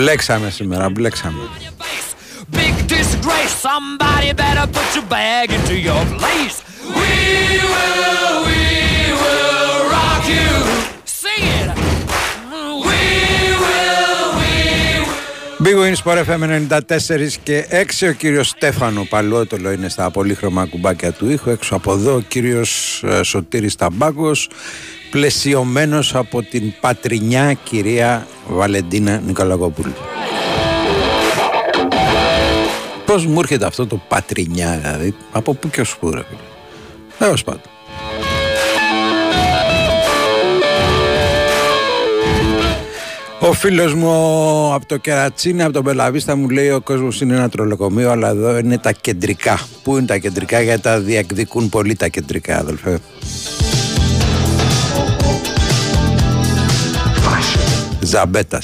Μπλέξαμε σήμερα, μπλέξαμε. on your face. Big disgrace, somebody better put your bag into your place. We will, we will rock you. Sing it! We will, we will. Big Win Sport FM 94 και 6 ο κύριος Στέφανο Παλότολο είναι στα πολύχρωμα κουμπάκια του ήχου έξω από εδώ ο κύριος ε, Σωτήρης Ταμπάκος πλαισιωμένος από την πατρινιά κυρία Βαλεντίνα Νικολακοπούλου Πώς μου έρχεται αυτό το πατρινιά δηλαδή; Από πού και ως πού ρε φίλε; Τέλος πάντων Ο φίλος μου από το Κερατσίνη, από τον Πελαβίστα, μου λέει: Ο κόσμος είναι ένα τρολοκομείο, αλλά εδώ είναι τα κεντρικά. Πού είναι τα κεντρικά, γιατί τα διεκδικούν πολύ τα κεντρικά, αδελφέ. Ζαμπέτα.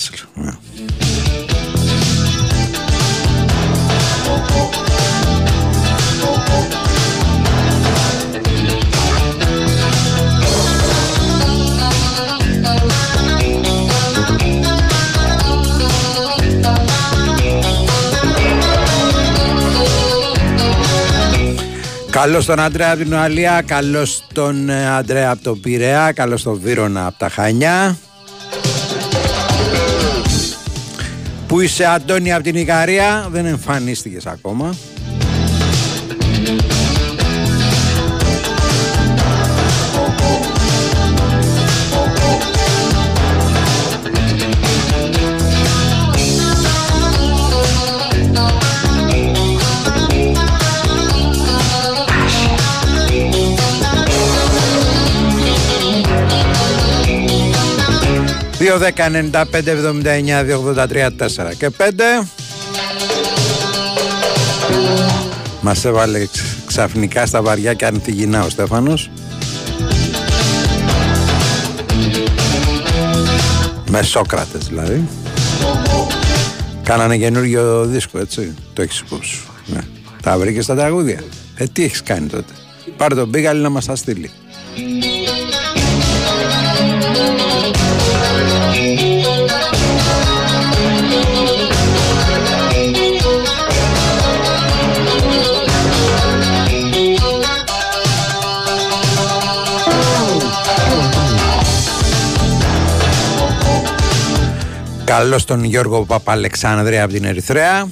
Καλώς τον Αντρέα από την Ουαλία, καλώς τον ε, Αντρέα από τον Πειραιά, καλώς τον Βύρονα από τα Χανιά. Πού είσαι Αντώνη από την Ικαρία, δεν εμφανίστηκες ακόμα. Δύο δέκα, 95, 79, 283, 4 και 5 Μας έβαλε ξ- ξαφνικά στα βαριά και ανθυγινά ο Στέφανος. Με Σόκρατες δηλαδή. Κάνανε καινούργιο δίσκο έτσι. Το έχεις υπόψη σου ναι. Τα βρήκες στα τραγούδια. Ε τι έχεις κάνει τότε. Πάρε τον Μπίγαλη να μας τα στείλει Καλώς τον Γιώργο Παπαλεξάνδρεια από την Ερυθρέα.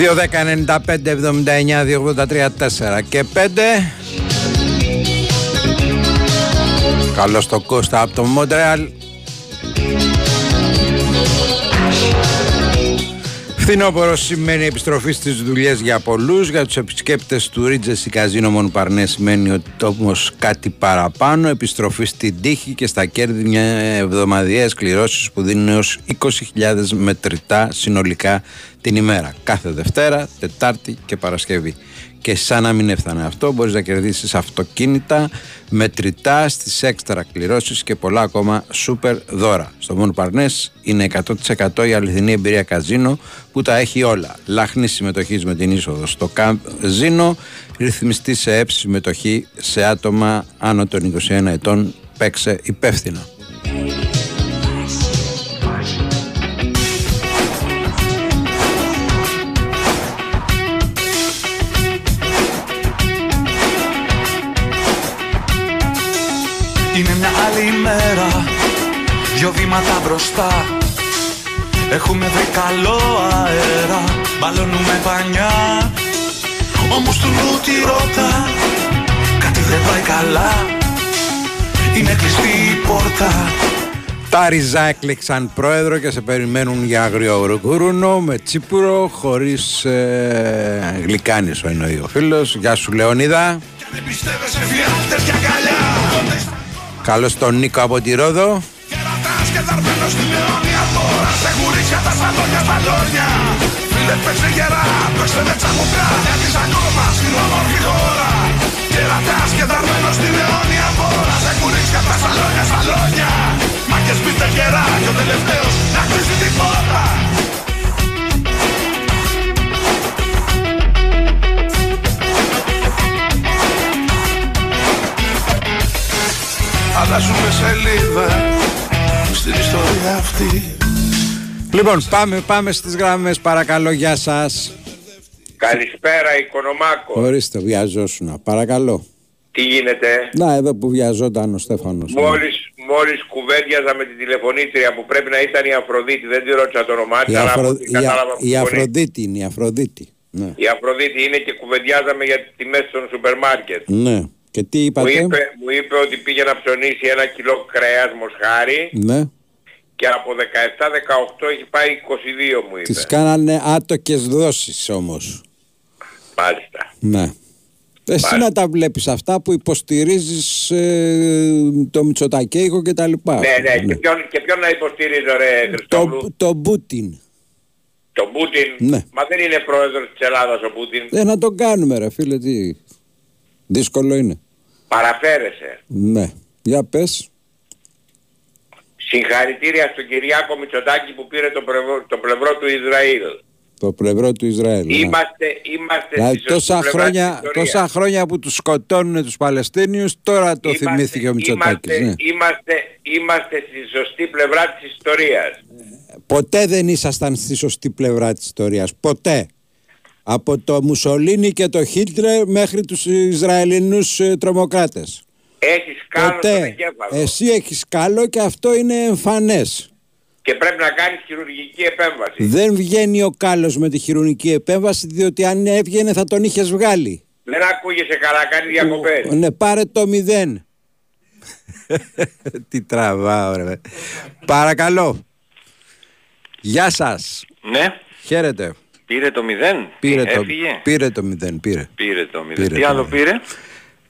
Δύο δέκα, 95, 79, 283, 4 και 5 Καλώς το Κώστα από το Μόντρεαλ Φθινόπωρο σημαίνει επιστροφή στις δουλειές για πολλούς. Για τους επισκέπτες του Ρίτζεση Καζίνο Μονπαρνέ σημαίνει ότι όμως κάτι παραπάνω. Επιστροφή στην τύχη και στα κέρδη μια εβδομαδιαίες κληρώσεις που δίνουν έως 20.000 μετρητά συνολικά την ημέρα. Κάθε Δευτέρα, Τετάρτη και Παρασκευή και σαν να μην έφτανε αυτό μπορείς να κερδίσεις αυτοκίνητα, μετρητά στις έξτρα κληρώσεις και πολλά ακόμα σούπερ δώρα. Στο Μόνο Παρνές είναι 100% η αληθινή εμπειρία καζίνο που τα έχει όλα. Λάχνη συμμετοχή με την είσοδο στο καζίνο, ρυθμιστή σε έψη συμμετοχή σε άτομα άνω των 21 ετών. Παίξε υπεύθυνα. Δυο βήματα μπροστά. Έχουμε βρει καλό αέρα. Μπαλώνουμε πανιά. Όμως του τη ρώτα Κάτι δεν πάει καλά. Είναι κλειστή η πόρτα. Τα ριζά έκλειξαν πρόεδρο και σε περιμένουν για αγριογρουγούρουνο με τσίπουρο χωρίς ε, γλυκάνισο εννοεί ο φίλος. Γεια σου Λεωνίδα. Καλώς τον Νίκο από τη Ρόδο. Φίλε παίξε γερά, παίξε με τσαμουκά Έχεις ακόμα στην όμορφη χώρα Κερατάς και δαρμένος στην αιώνια πόρα Σε κουρίτσια τα σαλόνια, σαλόνια Μάκες πείτε γερά και ο τελευταίος να κλείσει την Αλλάζουμε σελίδα στην ιστορία αυτή Λοιπόν, πάμε, πάμε στις γραμμές, παρακαλώ, γεια σας. Καλησπέρα, Οικονομάκο. Ορίστε, βιαζόσουνα, παρακαλώ. Τι γίνεται; Να, εδώ που βιαζόταν ο Στέφανος. Μόλις, μόλις κουβέντιαζα με την τηλεφωνήτρια που πρέπει να ήταν η Αφροδίτη, δεν τη ρώτησα το όνομά της, η, αλλά Αφρο... η, α... η Αφροδίτη είναι, η Αφροδίτη. Ναι. Η Αφροδίτη είναι και κουβεντιάζαμε για τις τιμές των σούπερ μάρκετ. Ναι. Και τι είπατε; Μου είπε, μου είπε ότι πήγε να ψωνίσει ένα κιλό κρέας μοσχάρι. Ναι και από 17-18 έχει πάει 22 μου είπε. Τις κάνανε άτοκες δόσεις όμως. Μάλιστα. Ναι. Εσύ να τα βλέπεις αυτά που υποστηρίζεις ε, το Μητσοτακέικο και τα λοιπά. Ναι, ναι, ναι. Και, ποιον, και ποιον να υποστηρίζω ρε Χριστόφλου. Το, το Μπούτιν. Το Μπούτιν; Ναι. Μα δεν είναι πρόεδρος της Ελλάδας ο Μπούτιν. Δεν να τον κάνουμε ρε φίλε, τι. Δύσκολο είναι. Παραφέρεσαι. Ναι. Για πες. Συγχαρητήρια στον Κυριάκο Μητσοτάκη που πήρε το πλευρό, το πλευρό του Ισραήλ. Το πλευρό του Ισραήλ. Ναι. Είμαστε, είμαστε δηλαδή, τόσα, χρόνια, τόσα χρόνια που τους σκοτώνουν τους Παλαιστίνιους τώρα το είμαστε, θυμήθηκε ο Μητσοτάκης. Είμαστε, ναι. είμαστε, είμαστε στη σωστή πλευρά της ιστορίας. Ποτέ δεν ήσασταν στη σωστή πλευρά της ιστορίας. Ποτέ. Από το Μουσολίνι και το Χίτλερ μέχρι τους Ισραηλινούς ε, τρομοκράτες. Έχεις κάλο Ποτέ. στον εγκέφαλο. Εσύ έχεις κάλο και αυτό είναι εμφανές. Και πρέπει να κάνεις χειρουργική επέμβαση. Δεν βγαίνει ο κάλος με τη χειρουργική επέμβαση διότι αν έβγαινε θα τον είχες βγάλει. Δεν ακούγεσαι καλά, κάνει διακοπές. Ναι, πάρε το μηδέν. Τι τραβάω ρε. Παρακαλώ. Γεια σας. Ναι. Χαίρετε. Πήρε το μηδέν; Πήρε το, πήρε το μηδέν. Πήρε, πήρε το μηδέν. Τι άλλο πήρε;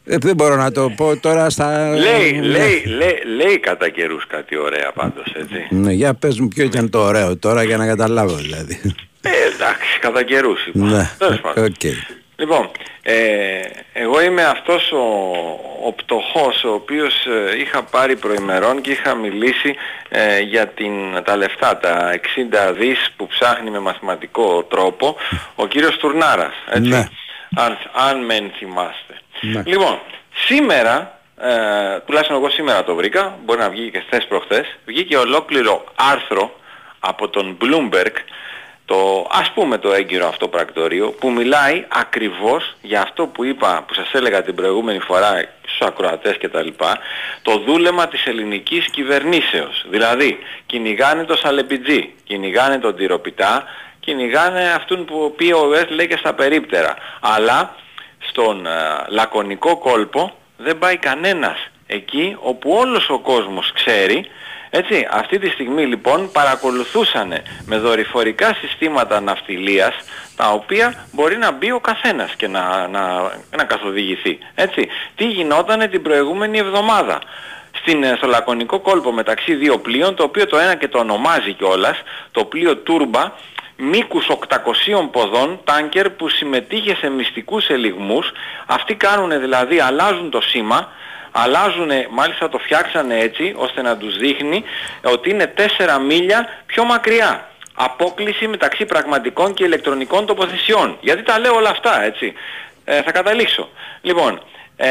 Ε, δεν μπορώ να το πω τώρα στα... Λέει, ναι. λέει, λέει, λέει κατά καιρούς κάτι ωραία πάντως, έτσι. Ναι, για πες μου ποιο ήταν το ωραίο τώρα για να καταλάβω δηλαδή. Ε, εντάξει, κατά καιρούς είπα. Ναι, okay. Λοιπόν, ε, εγώ είμαι αυτός ο, ο πτωχός ο οποίος ε, είχα πάρει προημερών και είχα μιλήσει ε, για την, τα λεφτά, τα 60 δις που ψάχνει με μαθηματικό τρόπο ο κύριος Τουρνάρας, έτσι. Ναι. Αν, αν με ενθυμάστε. Ναι. Λοιπόν, σήμερα, ε, τουλάχιστον εγώ σήμερα το βρήκα, μπορεί να βγει και χθες προχθές, βγήκε ολόκληρο άρθρο από τον Bloomberg, το ας πούμε το έγκυρο αυτό πρακτορείο, που μιλάει ακριβώς για αυτό που είπα, που σας έλεγα την προηγούμενη φορά στους ακροατές και τα λοιπά, το δούλεμα της ελληνικής κυβερνήσεως. Δηλαδή, κυνηγάνε το Σαλεπιτζή, κυνηγάνε τον Τυροπιτά, κυνηγάνε αυτόν που ο οποίος λέει και στα περίπτερα. Αλλά στον ε, λακωνικό κόλπο δεν πάει κανένας εκεί όπου όλος ο κόσμος ξέρει έτσι, αυτή τη στιγμή λοιπόν παρακολουθούσαν με δορυφορικά συστήματα ναυτιλίας τα οποία μπορεί να μπει ο καθένας και να, να, να καθοδηγηθεί. Έτσι, τι γινότανε την προηγούμενη εβδομάδα. Στην, ε, στο λακωνικό κόλπο μεταξύ δύο πλοίων, το οποίο το ένα και το ονομάζει κιόλας, το πλοίο Τούρμπα, μήκους 800 ποδών, τάνκερ που συμμετείχε σε μυστικούς ελιγμούς. Αυτοί κάνουν δηλαδή, αλλάζουν το σήμα, αλλάζουν, μάλιστα το φτιάξανε έτσι, ώστε να τους δείχνει ότι είναι 4 μίλια πιο μακριά. Απόκληση μεταξύ πραγματικών και ηλεκτρονικών τοποθεσιών. Γιατί τα λέω όλα αυτά, έτσι. Ε, θα καταλήξω. Λοιπόν, ε,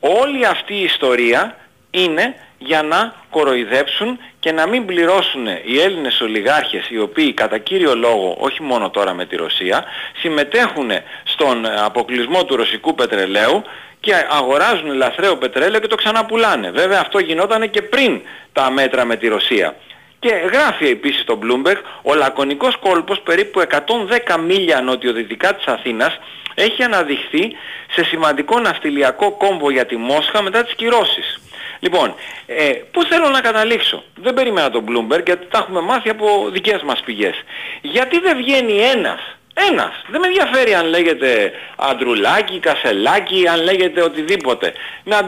όλη αυτή η ιστορία είναι για να κοροϊδέψουν και να μην πληρώσουν οι Έλληνες ολιγάρχες οι οποίοι κατά κύριο λόγο, όχι μόνο τώρα με τη Ρωσία, συμμετέχουν στον αποκλεισμό του ρωσικού πετρελαίου και αγοράζουν λαθρέο πετρέλαιο και το ξαναπουλάνε. Βέβαια αυτό γινόταν και πριν τα μέτρα με τη Ρωσία. Και γράφει επίσης το Bloomberg, ο λακωνικός κόλπος περίπου 110 μίλια νοτιοδυτικά της Αθήνας έχει αναδειχθεί σε σημαντικό ναυτιλιακό κόμβο για τη Μόσχα μετά τις κυρώσεις. Λοιπόν, ε, πού θέλω να καταλήξω; Δεν περίμενα τον Bloomberg γιατί τα έχουμε μάθει από δικές μας πηγές. Γιατί δεν βγαίνει ένας ένας. Δεν με ενδιαφέρει αν λέγεται Αντρουλάκι, Κασελάκι, αν λέγεται οτιδήποτε. Να,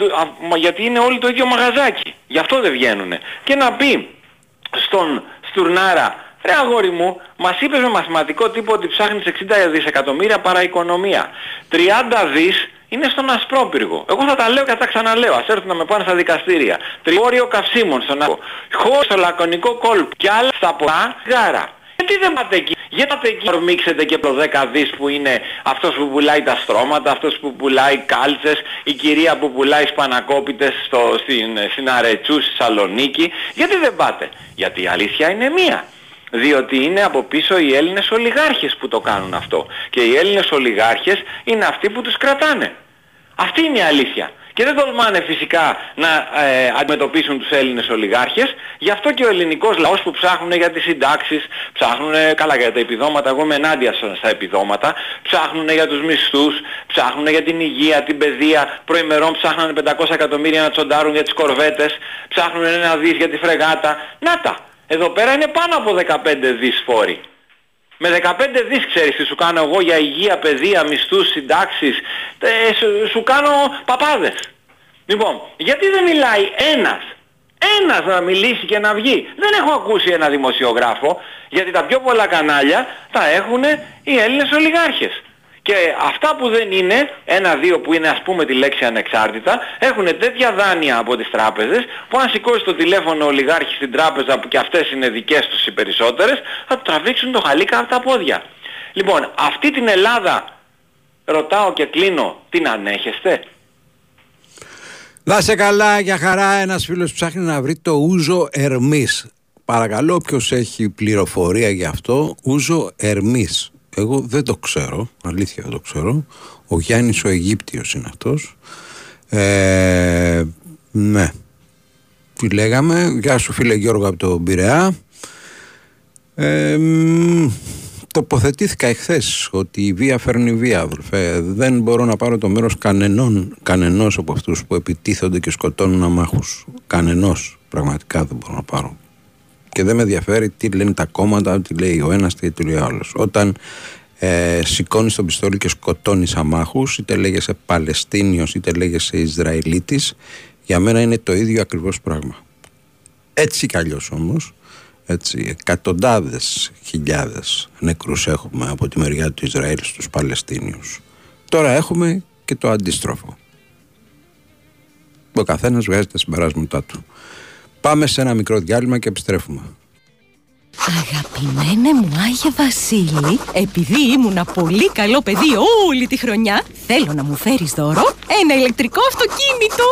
γιατί είναι όλοι το ίδιο μαγαζάκι. Γι' αυτό δεν βγαίνουνε. Και να πει στον Στουρνάρα, ρε αγόρι μου, μας είπες με μαθηματικό τύπο ότι ψάχνεις 60 δισεκατομμύρια παρά οικονομία. 30 δις είναι στον Ασπρόπυργο. Εγώ θα τα λέω και θα τα ξαναλέω. Ας έρθουν να με πάνε στα δικαστήρια. Τριόριο καυσίμων στον Ασπρόπυργο. Χώρο στο λακωνικό κόλπο. Και άλλα στα πολλά γάρα. Γιατί δεν πάτε εκεί; Γιατί πάτε εκεί ορμήξετε και το 10 δις που είναι αυτός που πουλάει τα στρώματα, αυτός που πουλάει κάλτσες, η κυρία που πουλάει σπανακόπιτες στο, στην, στην Αρετσού, στη Σαλονίκη. Γιατί δεν πάτε; Γιατί η αλήθεια είναι μία. Διότι είναι από πίσω οι Έλληνες ολιγάρχες που το κάνουν αυτό. Και οι Έλληνες ολιγάρχες είναι αυτοί που τους κρατάνε. Αυτή είναι η αλήθεια. Και δεν τολμάνε φυσικά να ε, αντιμετωπίσουν τους Έλληνες ολιγάρχες. Γι' αυτό και ο ελληνικός λαός που ψάχνουν για τις συντάξεις, ψάχνουν καλά για τα επιδόματα, εγώ είμαι ενάντια στα επιδόματα, ψάχνουν για τους μισθούς, ψάχνουν για την υγεία, την παιδεία, προημερών ψάχνουν 500 εκατομμύρια να τσοντάρουν για τις κορβέτες, ψάχνουν ένα δις για τη φρεγάτα. Να τα! Εδώ πέρα είναι πάνω από 15 δις φόροι. Με 15 δις ξέρεις τι σου κάνω εγώ για υγεία, παιδεία, μισθούς, συντάξεις. Ε, σου, σου κάνω παπάδες. Λοιπόν, γιατί δεν μιλάει ένας. Ένας να μιλήσει και να βγει; Δεν έχω ακούσει ένα δημοσιογράφο, γιατί τα πιο πολλά κανάλια τα έχουν οι Έλληνες ολιγάρχες. Και αυτά που δεν είναι, ένα-δύο που είναι ας πούμε τη λέξη ανεξάρτητα, έχουν τέτοια δάνεια από τις τράπεζες που αν σηκώσει το τηλέφωνο ο λιγάρχης στην τράπεζα που και αυτές είναι δικές τους οι περισσότερες, θα του τραβήξουν το χαλίκα από τα πόδια. Λοιπόν, αυτή την Ελλάδα ρωτάω και κλείνω, την ανέχεστε; Να σε καλά, για χαρά ένας φίλος ψάχνει να βρει το ούζο Ερμής. Παρακαλώ όποιος έχει πληροφορία γι' αυτό, ούζο Ερμής. Εγώ δεν το ξέρω, αλήθεια δεν το ξέρω. Ο Γιάννης ο Αιγύπτιος είναι αυτός. Ε, ναι. Τι λέγαμε; Γεια σου φίλε Γιώργο από τον Πειραιά. Ε, τοποθετήθηκα εχθές ότι η βία φέρνει βία αδελφέ. Δεν μπορώ να πάρω το μέρος κανενών, κανενός από αυτούς που επιτίθονται και σκοτώνουν αμάχους. Κανενός πραγματικά δεν μπορώ να πάρω και δεν με ενδιαφέρει τι λένε τα κόμματα, τι λέει ο ένας, τι λέει ο άλλος. Όταν ε, σηκώνεις τον πιστόλι και σκοτώνεις αμάχους, είτε λέγεσαι Παλαιστίνιος, είτε λέγεσαι Ισραηλίτης, για μένα είναι το ίδιο ακριβώς πράγμα. Έτσι κι αλλιώς όμως, έτσι, εκατοντάδες χιλιάδες νεκρούς έχουμε από τη μεριά του Ισραήλ στους Παλαιστίνιους. Τώρα έχουμε και το αντίστροφο. Ο καθένας βγάζει τα συμπεράσματά του. Πάμε σε ένα μικρό διάλειμμα και επιστρέφουμε. Αγαπημένε μου Άγιε Βασίλη, επειδή ήμουνα πολύ καλό παιδί όλη τη χρονιά, θέλω να μου φέρεις δώρο ένα ηλεκτρικό αυτοκίνητο.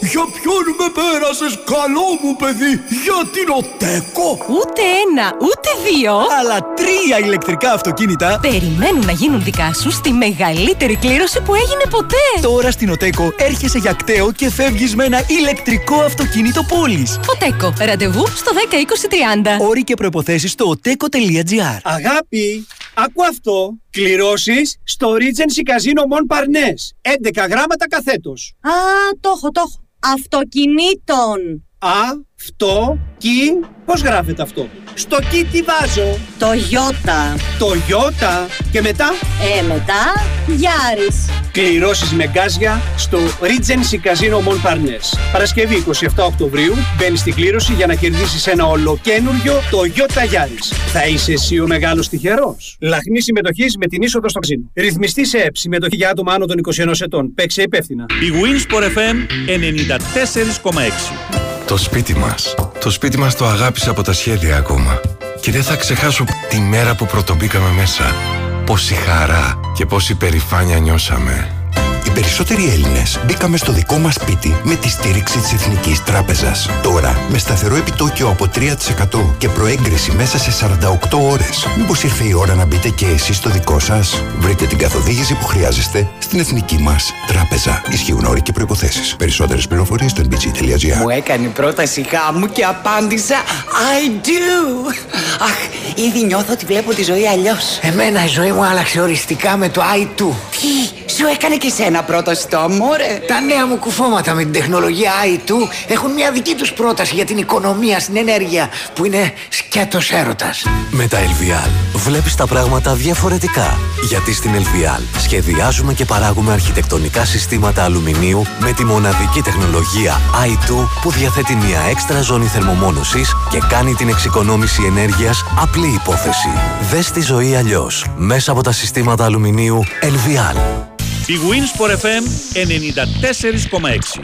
Για ποιον με πέρασες καλό μου παιδί, για την ΟΤΕΚΟ. Ούτε ένα, ούτε δύο. Αλλά τρία ηλεκτρικά αυτοκίνητα περιμένουν να γίνουν δικά σου στη μεγαλύτερη κλήρωση που έγινε ποτέ. Τώρα στην ΟΤΕΚΟ έρχεσαι για κταίο και φεύγεις με ένα ηλεκτρικό αυτοκίνητο πόλης. ΟΤΕΚΟ, ραντεβού στο 10 20 30. Όροι και προϋποθέσεις στο oteco.gr Αγάπη, άκου αυτό. Κληρώσεις στο Regency Casino Mon Parnes. 11 γράμματα καθέτος. Α, το έχω, το έχω. Αυτοκινήτων. Α, αυτό, κι, πώς γράφεται αυτό; Στο κι τι βάζω; Το Ιώτα. Το Ιώτα. Και μετά; Ε, μετά, Γιάρης. Κληρώσεις με γκάζια στο Regency Casino Mon Parnes. Παρασκευή 27 Οκτωβρίου μπαίνεις στην κλήρωση για να κερδίσεις ένα ολοκένουργιο το Ιώτα Γιάρης. Θα είσαι εσύ ο μεγάλος τυχερός. Λαχνή συμμετοχής με την είσοδο στο καζίνο. Ρυθμιστή σε ΕΠ. Συμμετοχή για άτομα άνω των 21 ετών. Παίξε υπεύθυνα. Η Winsport FM 94,6 το σπίτι μας. Το σπίτι μας το αγάπησε από τα σχέδια ακόμα. Και δεν θα ξεχάσω τη μέρα που πρωτομπήκαμε μέσα. Πόση χαρά και πόση περηφάνεια νιώσαμε. Οι περισσότεροι Έλληνες μπήκαμε στο δικό μας σπίτι με τη στήριξη της Εθνικής Τράπεζας. Τώρα, με σταθερό επιτόκιο από 3% και προέγκριση μέσα σε 48 ώρες. Μήπως ήρθε η ώρα να μπείτε και εσείς στο δικό σας; Βρείτε την καθοδήγηση που χρειάζεστε στην Εθνική μας Τράπεζα. Ισχύουν όροι και προϋποθέσεις. Περισσότερες πληροφορίες στο nbg.gr. Μου έκανε πρόταση γάμου και απάντησα I do. Αχ, ήδη νιώθω ότι βλέπω τη ζωή αλλιώς. Εμένα η ζωή μου άλλαξε οριστικά με το i2. Τι, σου έκανε και σένα πρόταση το αμόρε. Τα νέα μου κουφώματα με την τεχνολογία i2 έχουν μια δική τους πρόταση για την οικονομία στην ενέργεια που είναι σκέτος έρωτας. Με τα LVL βλέπεις τα πράγματα διαφορετικά. Γιατί στην LVL σχεδιάζουμε και παράγουμε αρχιτεκτονικά συστήματα αλουμινίου με τη μοναδική τεχνολογία i2 που διαθέτει μια έξτρα ζώνη θερμομόνωσης και κάνει την εξοικονόμηση ενέργειας απλή υπόθεση. Δες τη ζωή αλλιώς μέσα από τα συστήματα αλουμινίου LVL. Η Winsport FM 94,6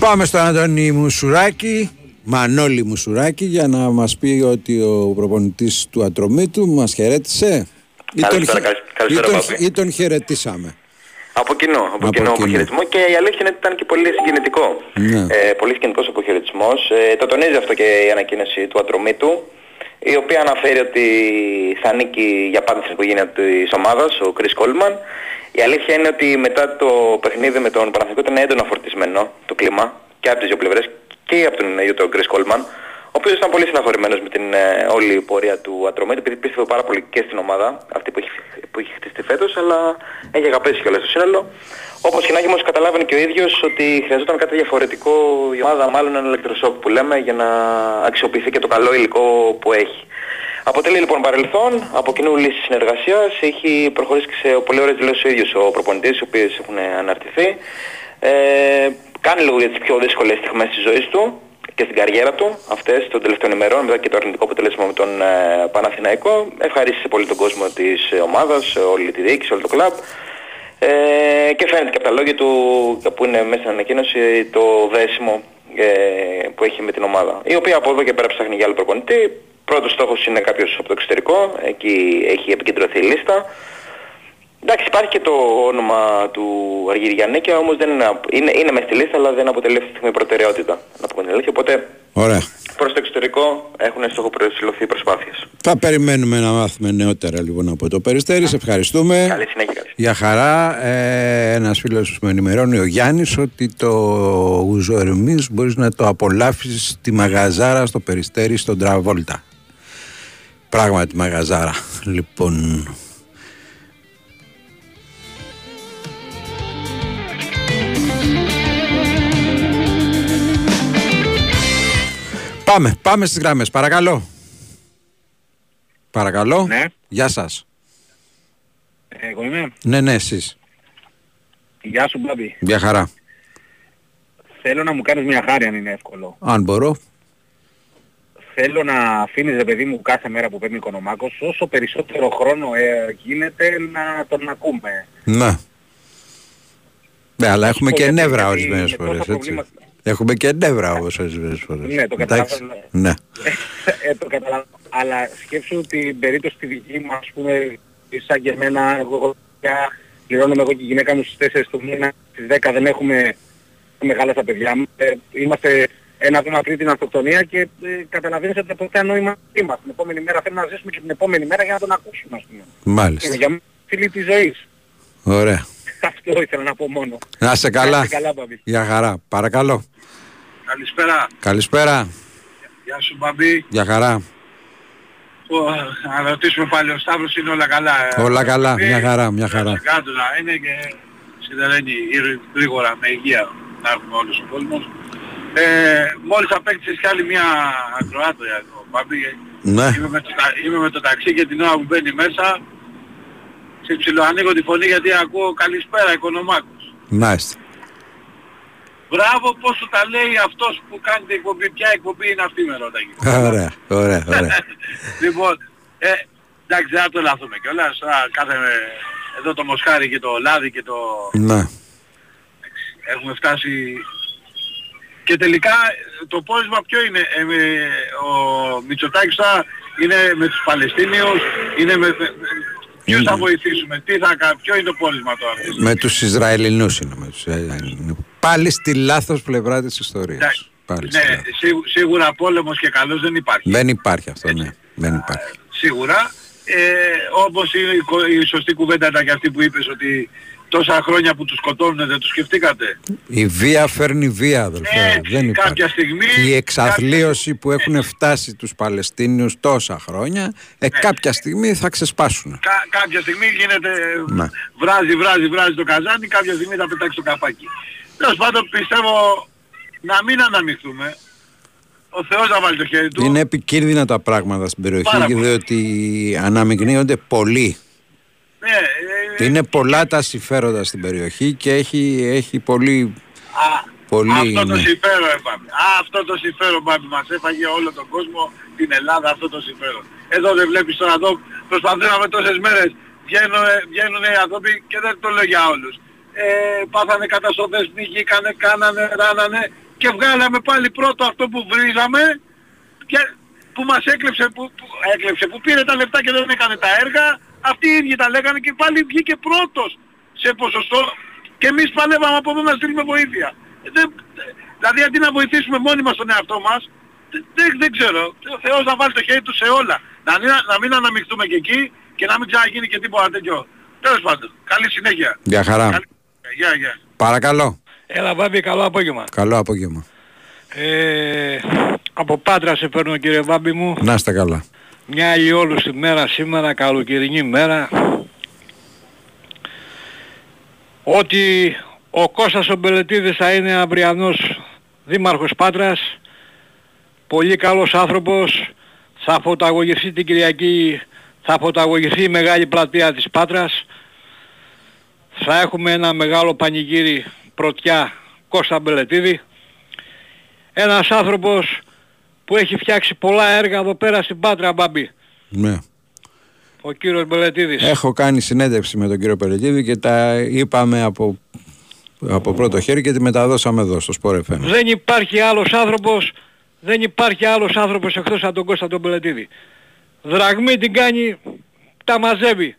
Πάμε στον Αντώνη Μουσουράκη, Μανώλη Μουσουράκη, για να μας πει ότι ο προπονητής του Ατρομήτου μας χαιρέτησε. Ή τον, Καλησπέρα, χε- καλησ- καλησπέρα, ή τον- Παπή. ή τον χαιρετήσαμε. Από κοινό, από, Από κοινό κοινό. αποχαιρετισμό και η αλήθεια είναι ότι ήταν και πολύ συγκινητικό. Ναι. Ε, πολύ συγκινητικός αποχαιρετισμός. Ε, το τονίζει αυτό και η ανακοίνωση του Ατρομήτου, η οποία αναφέρει ότι θα ανήκει για πάντα στην οικογένεια της ομάδας, ο Chris Coleman. Η αλήθεια είναι ότι μετά το παιχνίδι με τον Παναθηνικό ήταν έντονα φορτισμένο το κλίμα και από τις δύο πλευρές και από τον ίδιο τον Chris Coleman, ο οποίος ήταν πολύ στεναχωρημένος με την ε, όλη πορεία του Ατρομήτου, επειδή πίστευε πάρα πολύ και στην ομάδα, αυτή που έχει, που έχει χτιστεί φέτος, αλλά έχει αγαπήσει κιόλας το σύνολο. Όπως και να έχει όμως καταλάβαινε και ο ίδιος ότι χρειαζόταν κάτι διαφορετικό η ομάδα, μάλλον ένα ηλεκτροσόκ που λέμε, για να αξιοποιηθεί και το καλό υλικό που έχει. Αποτελεί λοιπόν παρελθόν, από κοινού λύση συνεργασίας, έχει προχωρήσει και σε πολύ ωραίες δηλώσεις ο ίδιος ο προπονητής, οι οποίες έχουν αναρτηθεί. Ε, κάνει λίγο για τις πιο δύσκολες στιγμές της ζωής του και στην καριέρα του, αυτές των τελευταίων ημερών, μετά και το αρνητικό αποτέλεσμα με τον ε, Παναθηναϊκό. Ευχαρίστησε πολύ τον κόσμο της ε, ομάδας, όλη τη διοίκηση, όλο το κλαμπ. Ε, και φαίνεται και από τα λόγια του που είναι μέσα στην ανακοίνωση το δέσιμο ε, που έχει με την ομάδα. Η οποία από εδώ και πέρα ψάχνει για άλλο προπονητή. Πρώτος στόχος είναι κάποιος από το εξωτερικό, εκεί έχει επικεντρωθεί η λίστα. Εντάξει, υπάρχει και το όνομα του Αργυριανέκια, όμως δεν είναι, είναι, είναι μες στη λίστα, αλλά δεν αποτελεί αυτή τη στιγμή προτεραιότητα, να πούμε την αλήθεια. Οπότε Ωραία. προς το εξωτερικό έχουν στόχο προσυλλοθεί προσπάθειες. Θα περιμένουμε να μάθουμε νεότερα λοιπόν από το Περιστέρι. Σε ευχαριστούμε. Καλή συνέχεια. Καλή. Για χαρά, ε, ένας φίλος με ενημερώνει ο Γιάννης ότι το Ουζορμής μπορείς να το απολαύσεις στη μαγαζάρα στο Περιστέρι στον Τραβόλτα. Πράγματι μαγαζάρα. Λοιπόν, Πάμε, πάμε στις γράμμες, παρακαλώ. Παρακαλώ. Ναι. Γεια σας. Εγώ είμαι. Ναι, ναι, εσείς. Γεια σου Μπάμπη. Γεια χαρά. Θέλω να μου κάνεις μια χάρη αν είναι εύκολο. Αν μπορώ. Θέλω να αφήνεις ρε παιδί μου κάθε μέρα που παίρνει ο Οικονομάκος όσο περισσότερο χρόνο ε, γίνεται να τον ακούμε. Ναι. Ναι, αλλά έχουμε και γιατί- νεύρα γιατί ορισμένες με φορές, τόσα έτσι. προβλήματα- Έχουμε και νεύρα όμως ορισμένες φορές. Ναι, το Εντάξει. καταλαβαίνω. Ναι. ε, το καταλαβαίνω. Αλλά σκέψου την περίπτωση τη δική μου, ας πούμε, σαν και εμένα, εγώ πια πληρώνομαι εγώ και η γυναίκα μου στις 4 του μήνα, στις 10 δεν έχουμε μεγάλα τα παιδιά μου. Ε, είμαστε ένα βήμα πριν την αυτοκτονία και ε, καταλαβαίνεις ότι από ποια νόημα είμαστε. Την επόμενη μέρα θέλουμε να ζήσουμε και την επόμενη μέρα για να τον ακούσουμε, ας πούμε. Μάλιστα. Είναι για μένα φίλη της ζωής. Ωραία. Αυτό ήθελα να πω μόνο. Να είστε καλά. Να είστε καλά, Μπαμπή. Γεια χαρά. Παρακαλώ. Καλησπέρα. Καλησπέρα. Γεια σου Μπαμπή. Γεια χαρά. Να ρωτήσουμε πάλι ο Σταύρος είναι όλα καλά. ε; Όλα καλά. Μπαμπή. Μια χαρά, μια χαρά. Κάτω να είναι και συντελένει γρήγορα με υγεία να έχουμε όλους ο κόσμος. Ε, μόλις απέκτησες κι άλλη μια ακροάτρια εδώ, Μπαμπή. Ναι. Είμαι με, το, τα- είμαι με το ταξί και την ώρα που μπαίνει μέσα σε ψιλοανοίγω τη φωνή γιατί ακούω καλησπέρα Οικονομάκος. Να είστε. Μπράβο πώς σου τα λέει αυτός που κάνει την εκπομπή. Ποια εκπομπή είναι αυτή με ρωτάει. Ωραία, ωραία, ωραία. λοιπόν, ε, εντάξει δεν θα το λάθουμε κιόλας. Α, Κάθε εδώ το μοσχάρι και το λάδι και το... Ναι. Έχουμε φτάσει... Και τελικά το πόρισμα ποιο είναι; Ε, με- ο Μητσοτάκης θα είναι με τους Παλαιστίνιους, είναι με... Ποιους θα βοηθήσουμε, τι θα κάνουμε, ποιο είναι το πόρισμα τώρα; Με τους Ισραηλινούς είναι. Με τους Ισραηλινούς. Πάλι στη λάθος πλευρά της ιστορίας. Πάλι στη Ναι, λάθος. σίγου- σίγουρα πόλεμος και καλός δεν υπάρχει. Δεν υπάρχει αυτό, ναι. Δεν υπάρχει. Σίγουρα. Ε, όπως είναι η, κο- η σωστή κουβέντα ήταν και αυτή που είπες ότι τόσα χρόνια που τους σκοτώνουν δεν τους σκεφτήκατε; Η βία φέρνει βία, αδελφέ. δεν υπάρχει. κάποια στιγμή- Και η εξαθλίωση που έχουν φτάσει τους Παλαιστίνιους τόσα χρόνια, ε, κάποια στιγμή θα ξεσπάσουν. Κα- κάποια στιγμή γίνεται, Ναι. βράζει, βράζει, βράζει το καζάνι, κάποια στιγμή θα πετάξει το καπάκι. Τέλος πάντων πιστεύω να μην αναμειχθούμε. Ο Θεός να βάλει το χέρι του. Είναι επικίνδυνα τα πράγματα στην περιοχή, Πάρα πολύ. διότι αναμειγνύονται πολλοί. Ναι, ε, Είναι πολλά τα συμφέροντα στην περιοχή και έχει, έχει πολύ... πολύ αυτό το ναι. συμφέρον έπαμε. Αυτό το συμφέρον πάμε. Μας έφαγε όλο τον κόσμο, την Ελλάδα, αυτό το συμφέρον. Εδώ δεν βλέπεις τώρα εδώ, προσπαθήσαμε τόσες μέρες, βγαίνουν, βγαίνουν οι άνθρωποι και δεν το λέω για όλους. Ε, πάθανε καταστροφές, πνιγήκανε, κάνανε, ράνανε και βγάλαμε πάλι πρώτο αυτό που βρίζαμε και που μας έκλεψε, που, που, έκλεψε, που πήρε τα λεφτά και δεν έκανε τα έργα, αυτοί οι ίδιοι τα λέγανε και πάλι βγήκε πρώτος σε ποσοστό και εμείς παλεύαμε από εδώ να στείλουμε βοήθεια. Ε, Δεν, δηλαδή αντί να βοηθήσουμε μόνοι μας τον εαυτό μας, δεν, δεν, δεν ξέρω, ο Θεός να βάλει το χέρι του σε όλα. Να, μην- να μην αναμειχθούμε και εκεί και να μην ξαναγίνει και τίποτα τέτοιο. Τέλος πάντων, καλή συνέχεια. Γεια χαρά. Γεια, γεια. Παρακαλώ. Έλα Βάμπη, καλό απόγευμα. Καλό απόγευμα. Ε, από Πάτρα σε παίρνω κύριε Βάμπη μου. Να είστε καλά. Μια ηλιόλουστη μέρα σήμερα, καλοκαιρινή μέρα. Ότι ο Κώστας ο Μπελετίδης θα είναι αυριανός δήμαρχος Πάτρας. Πολύ καλός άνθρωπος. Θα φωταγωγηθεί την Κυριακή, θα φωταγωγηθεί η μεγάλη πλατεία της Πάτρας. Θα έχουμε ένα μεγάλο πανηγύρι πρωτιά Κώστα Μπελετίδη. Ένας άνθρωπος που έχει φτιάξει πολλά έργα εδώ πέρα στην Πάτρα Μπάμπη. Ναι. Ο κύριος Μπελετίδης. Έχω κάνει συνέντευξη με τον κύριο Πελετίδη και τα είπαμε από, από πρώτο χέρι και τη μεταδώσαμε εδώ στο Sport FM. Δεν υπάρχει άλλος άνθρωπος, δεν υπάρχει άλλος άνθρωπος εκτός από τον Κώστα τον Πελετίδη. Δραγμή την κάνει, τα μαζεύει.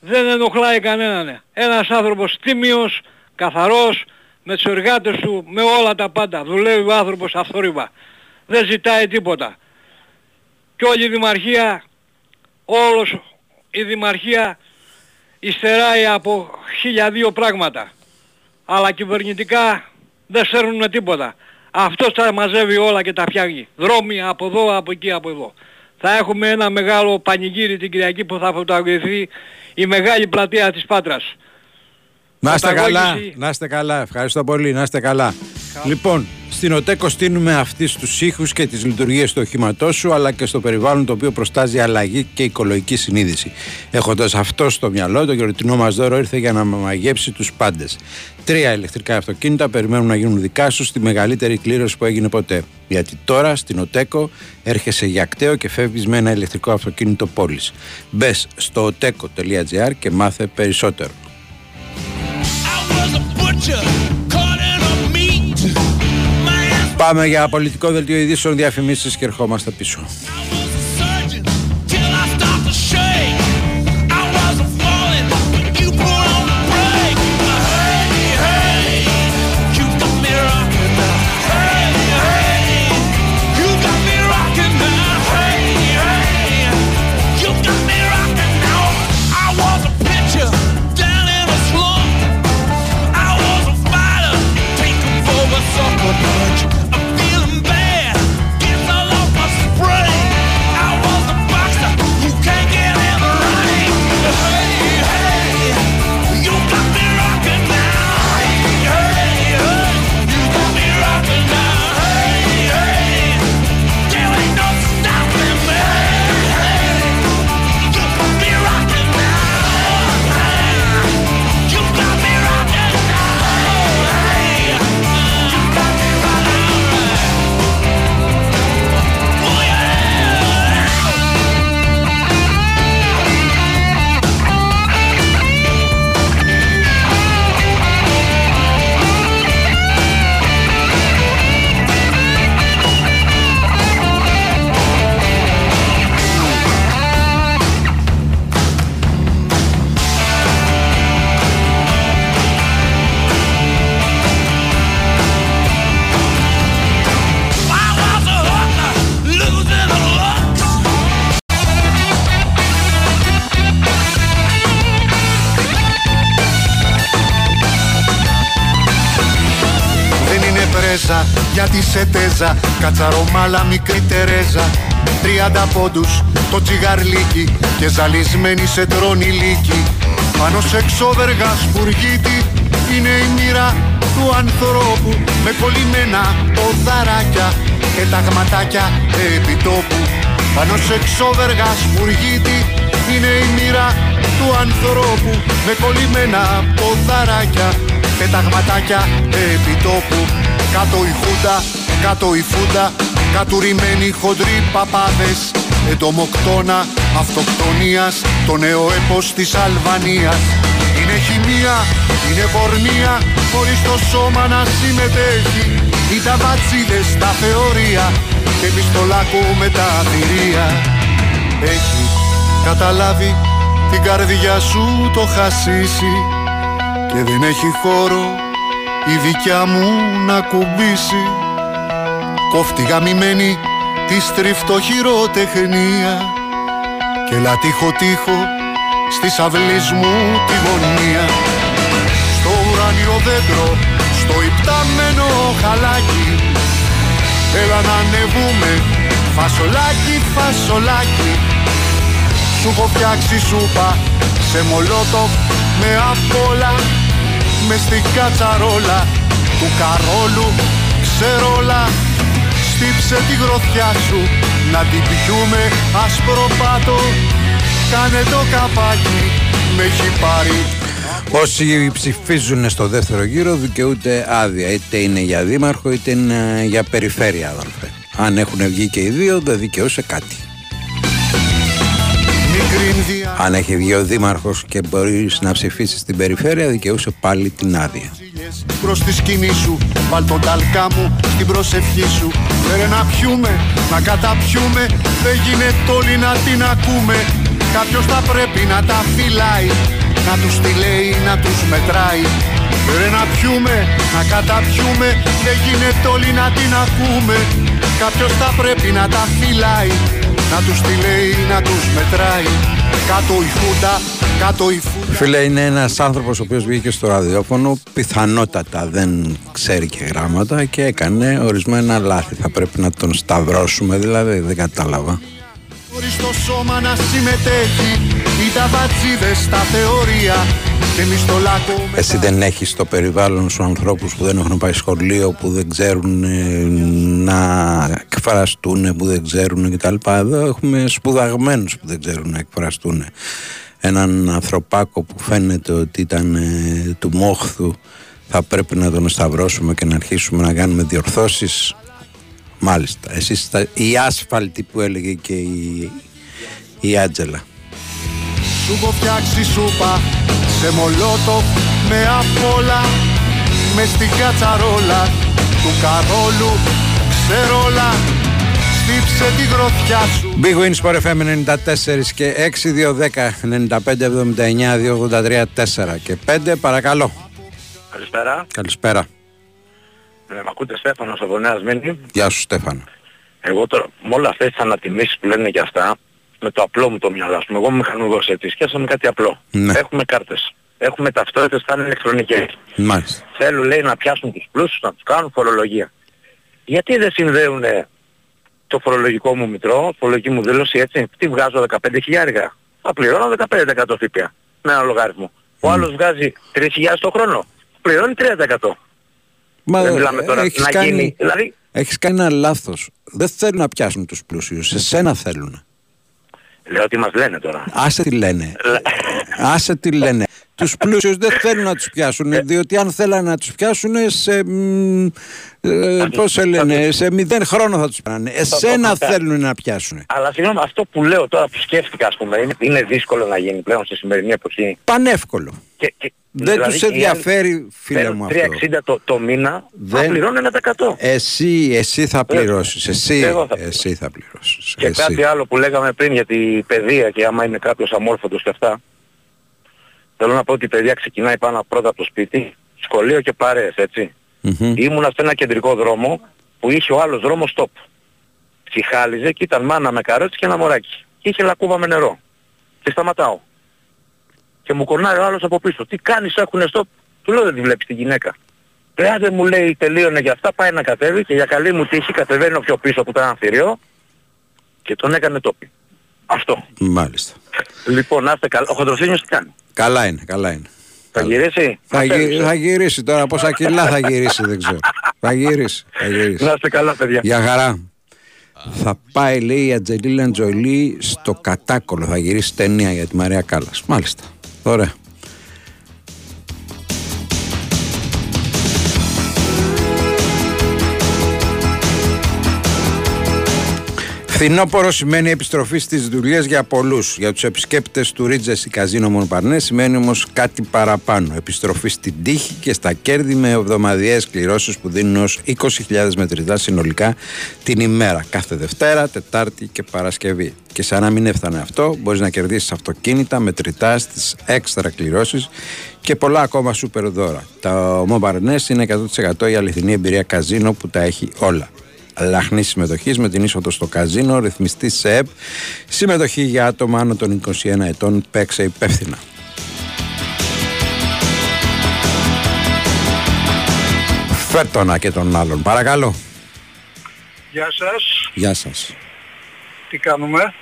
Δεν ενοχλάει κανέναν. Ένας άνθρωπος τίμιος, καθαρός, με τους εργάτες του, με όλα τα πάντα. Δουλεύει ο άνθρωπος αυθόρυβα. Δεν ζητάει τίποτα. Και όλη η Δημαρχία, όλος η Δημαρχία υστεράει από χίλια δύο πράγματα. Αλλά κυβερνητικά δεν σέρνουν τίποτα. Αυτός τα μαζεύει όλα και τα φτιάχνει. Δρόμοι από εδώ, από εκεί, από εδώ. Θα έχουμε ένα μεγάλο πανηγύρι την Κυριακή που θα φωτογραφηθεί η μεγάλη πλατεία της Πάτρας. Να είστε καλά, Καταγώγηση. να είστε καλά. Ευχαριστώ πολύ, να είστε καλά. Λοιπόν, στην ΟΤΕΚΟ στείλουμε αυτής τους ήχους και τις λειτουργίες του οχήματός σου, αλλά και στο περιβάλλον το οποίο προστάζει αλλαγή και οικολογική συνείδηση. Έχοντας αυτό στο μυαλό, το γιορτινό μας δώρο ήρθε για να μαγέψει τους πάντες. Τρία ηλεκτρικά αυτοκίνητα περιμένουν να γίνουν δικά σου στη μεγαλύτερη κλήρωση που έγινε ποτέ. Γιατί τώρα στην ΟΤΕΚΟ έρχεσαι για κταίο και φεύγεις με ένα ηλεκτρικό αυτοκίνητο πόλης. Μπες στο oteco.gr και μάθε περισσότερο. Πάμε για πολιτικό δελτίο ειδήσεων διαφημίσεις και ερχόμαστε πίσω. Τερέζα Γιατί σε τέζα Κατσαρομάλα μικρή Τερέζα. Τριάντα πόντους το τσιγαρλίκι Και ζαλισμένη σε τρώνει λύκη. Πάνω σε ξόδεργα σπουργίτη Είναι η μοίρα του ανθρώπου. Με κολλημένα ποδαράκια Και ταγματάκια επιτόπου. Πάνω σε ξόδεργα σπουργίτη Είναι η μοίρα του ανθρώπου. Με κολλημένα ποδαράκια Και ταγματάκια επιτόπου. Κάτω η χούντα, κάτω η φούντα. Κατουρημένοι χοντροί παπάδες. Εντομοκτώνα αυτοκτονίας. Το νέο έπος της Αλβανίας. Είναι χημεία, είναι πορνεία Χωρίς το σώμα να συμμετέχει. Ή τα βατσίδες τα θεωρία. Και πιστολάκο με τα θηρία. Έχει καταλάβει την καρδιά σου το χασίσει Και δεν έχει χώρο η δικιά μου να κουμπίσει. Κόφτη γαμημένη τη στριφτοχειροτεχνία Και λατύχο τείχο στη αυλής μου τη γωνία. Στο ουράνιο δέντρο, στο υπτάμενο χαλάκι. Έλα να ανεβούμε, φασολάκι, φασολάκι Σου έχω φτιάξει σούπα σε μολότοφ με απ' όλα Μες στην κατσαρόλα του καρόλου ξέρω όλα Στύψε τη γροθιά σου να την πιούμε άσπρο πάτο Κάνε το καπάκι με έχει πάρει Όσοι ψηφίζουν στο δεύτερο γύρο δικαιούται άδεια είτε είναι για δήμαρχο είτε είναι για περιφέρεια αδελφέ. Αν έχουν βγει και οι δύο δεν δικαιούσε κάτι. Αν έχει βγει ο δήμαρχος και μπορείς να ψηφίσεις στην περιφέρεια δικαιούσε πάλι την άδεια. Προς τη σκηνή σου Βάλ τον ταλκά μου στην προσευχή σου. Φέρε να πιούμε, να καταπιούμε Δεν γίνεται όλοι να την ακούμε. Κάποιος θα πρέπει να τα φυλάει Να τους τη λέει, να τους μετράει Φέρε να πιούμε, να καταπιούμε Δεν γίνεται όλοι να την ακούμε Κάποιος θα πρέπει να τα φυλάει Να τους τη λέει, να τους μετράει Κάτω η χούντα, κάτω η φούντα Φίλε, είναι ένας άνθρωπος ο οποίος βγήκε στο ραδιόφωνο. Πιθανότατα δεν ξέρει και γράμματα και έκανε ορισμένα λάθη. Θα πρέπει να τον σταυρώσουμε, δηλαδή δεν κατάλαβα. Χωρίς το σώμα να συμμετέχει Ή τα βατζίδες τα θεωρία. Και εμείς το λάκκο Εσύ δεν έχεις στο περιβάλλον σου ανθρώπους που δεν έχουν πάει σχολείο Που δεν ξέρουν ε, να εκφραστούν Που δεν ξέρουν κτλ Εδώ έχουμε σπουδαγμένους που δεν ξέρουν να εκφραστούν έναν ανθρωπάκο που φαίνεται ότι ήταν ε, του μόχθου θα πρέπει να τον σταυρώσουμε και να αρχίσουμε να κάνουμε διορθώσεις. Μάλιστα εσείς η άσφαλτη που έλεγε και η, η Άτζελα Σου έχω φτιάξει σούπα σε μολότο με απόλα με στην κατσαρόλα του Καρόλου ξέρω όλα στύψε τη γροθιά σου. Big Wins for FM 94 και 6, 2, 10, 95, 79, 283, 4 και 5 παρακαλώ. Καλησπέρα. Καλησπέρα. Ε, μ' ακούτε Στέφανος από Νέα Σμύρνη. Γεια σου Στέφανο. Εγώ τώρα με όλα αυτές τις ανατιμήσεις που λένε και αυτά, με το απλό μου το μυαλό, ας πούμε, εγώ είμαι μηχανουργός έτσι, σκέφτομαι κάτι απλό. Ναι. Έχουμε κάρτες. Έχουμε ταυτότητες θα είναι ηλεκτρονικές. Μάλιστα Θέλουν λέει να πιάσουν τους πλούσιους, να τους κάνουν φορολογία. Γιατί δεν συνδέουν το φορολογικό μου μητρό, φορολογική μου δήλωση έτσι, τι βγάζω 15 χιλιάρικα; Θα πληρώνω 15% ΦΠΑ με ένα λογάριθμο. Ο άλλος βγάζει 3.000 το χρόνο, πληρώνει 30%. Μα δεν μιλάμε τώρα έχεις να κάνει, γίνει. Δηλαδή, έχεις κάνει ένα λάθος δεν θέλουν να πιάσουν τους πλούσιους εσένα θέλουν λέω τι μας λένε τώρα. Άσε τι λένε. Άσε τι λένε. Τους πλούσιους δεν θέλουν να τους πιάσουν, διότι αν θέλανε να τους πιάσουν σε, μ, ε, πώς σε λένε, σε μηδέν χρόνο θα τους πιάνουν. Εσένα αυτά. θέλουν να πιάσουν. Αλλά συγγνώμη, αυτό που λέω τώρα που σκέφτηκα ας πούμε, είναι, είναι δύσκολο να γίνει πλέον στη σημερινή εποχή. Πανεύκολο. Και, και, Δεν δηλαδή, τους οι άλλοι ενδιαφέρει, φίλε παίρνουν μου αυτό. 360 το, το μήνα, θα Δεν- πληρώνουν 100%. Εσύ, εσύ θα πληρώσεις, εσύ, Εγώ θα εσύ θα πληρώσεις. Και εσύ. κάτι άλλο που λέγαμε πριν για την παιδεία και άμα είναι κάποιος αμόρφωτος και αυτά. Θέλω να πω ότι η παιδεία ξεκινάει πάνω πρώτα από το σπίτι, σχολείο και παρέες, έτσι. Μμμ. Ήμουνα σε ένα κεντρικό δρόμο που είχε ο άλλος δρόμος stop. Ψυχάλιζε και ήταν μάνα με καρότσι και ένα μωράκι. Και είχε λακκούβα με νερό. Και σταματάω. Και μου κορνάει ο άλλος από πίσω. Τι κάνεις έχουνε stop. Του λέω δεν τη βλέπεις τη γυναίκα. Εάν δεν μου λέει τελείωνε για αυτά, πάει να κατέβει και για καλή μου τύχη κατεβαίνω πιο πίσω που ήταν ένα θηρίο και τον έκανε τόπι. Αυτό. Μάλιστα. Λοιπόν, να είστε καλά. Ο Χοντροσύνιος τι κάνει; Καλά είναι, καλά είναι. Θα γυρίσει; Θα, γυ- θα γυρίσει τώρα, πόσα κιλά θα γυρίσει δεν ξέρω. θα γυρίσει, θα γυρίσει. Να είστε καλά παιδιά. Για χαρά. Θα πάει λέει η Ατζελίλα Τζολί στο κατάκολο, θα γυρίσει ταινία για τη Μαρία Κάλλας. Μάλιστα. Ωραία. Φθινόπορο σημαίνει επιστροφή στις δουλειές για πολλούς. Για τους επισκέπτες του Ρίτζεση Καζίνο Μονπαρνέ σημαίνει όμως κάτι παραπάνω. Επιστροφή στην τύχη και στα κέρδη με εβδομαδιαίες κληρώσεις που δίνουν ως 20.000 μετρητά συνολικά την ημέρα. Κάθε Δευτέρα, Τετάρτη και Παρασκευή. Και σαν να μην έφτανε αυτό, μπορείς να κερδίσεις αυτοκίνητα, μετρητά στις έξτρα κληρώσεις και πολλά ακόμα σούπερ δώρα. Τα Μονπαρνέ είναι 100% η αληθινή εμπειρία καζίνο που τα έχει όλα λαχνή συμμετοχής με την είσοδο στο καζίνο, ρυθμιστή σε ΕΠ, συμμετοχή για άτομα άνω των 21 ετών, παίξε υπεύθυνα. Φέρτονα και τον άλλον, παρακαλώ. Γεια σας. Γεια σας. Τι κάνουμε;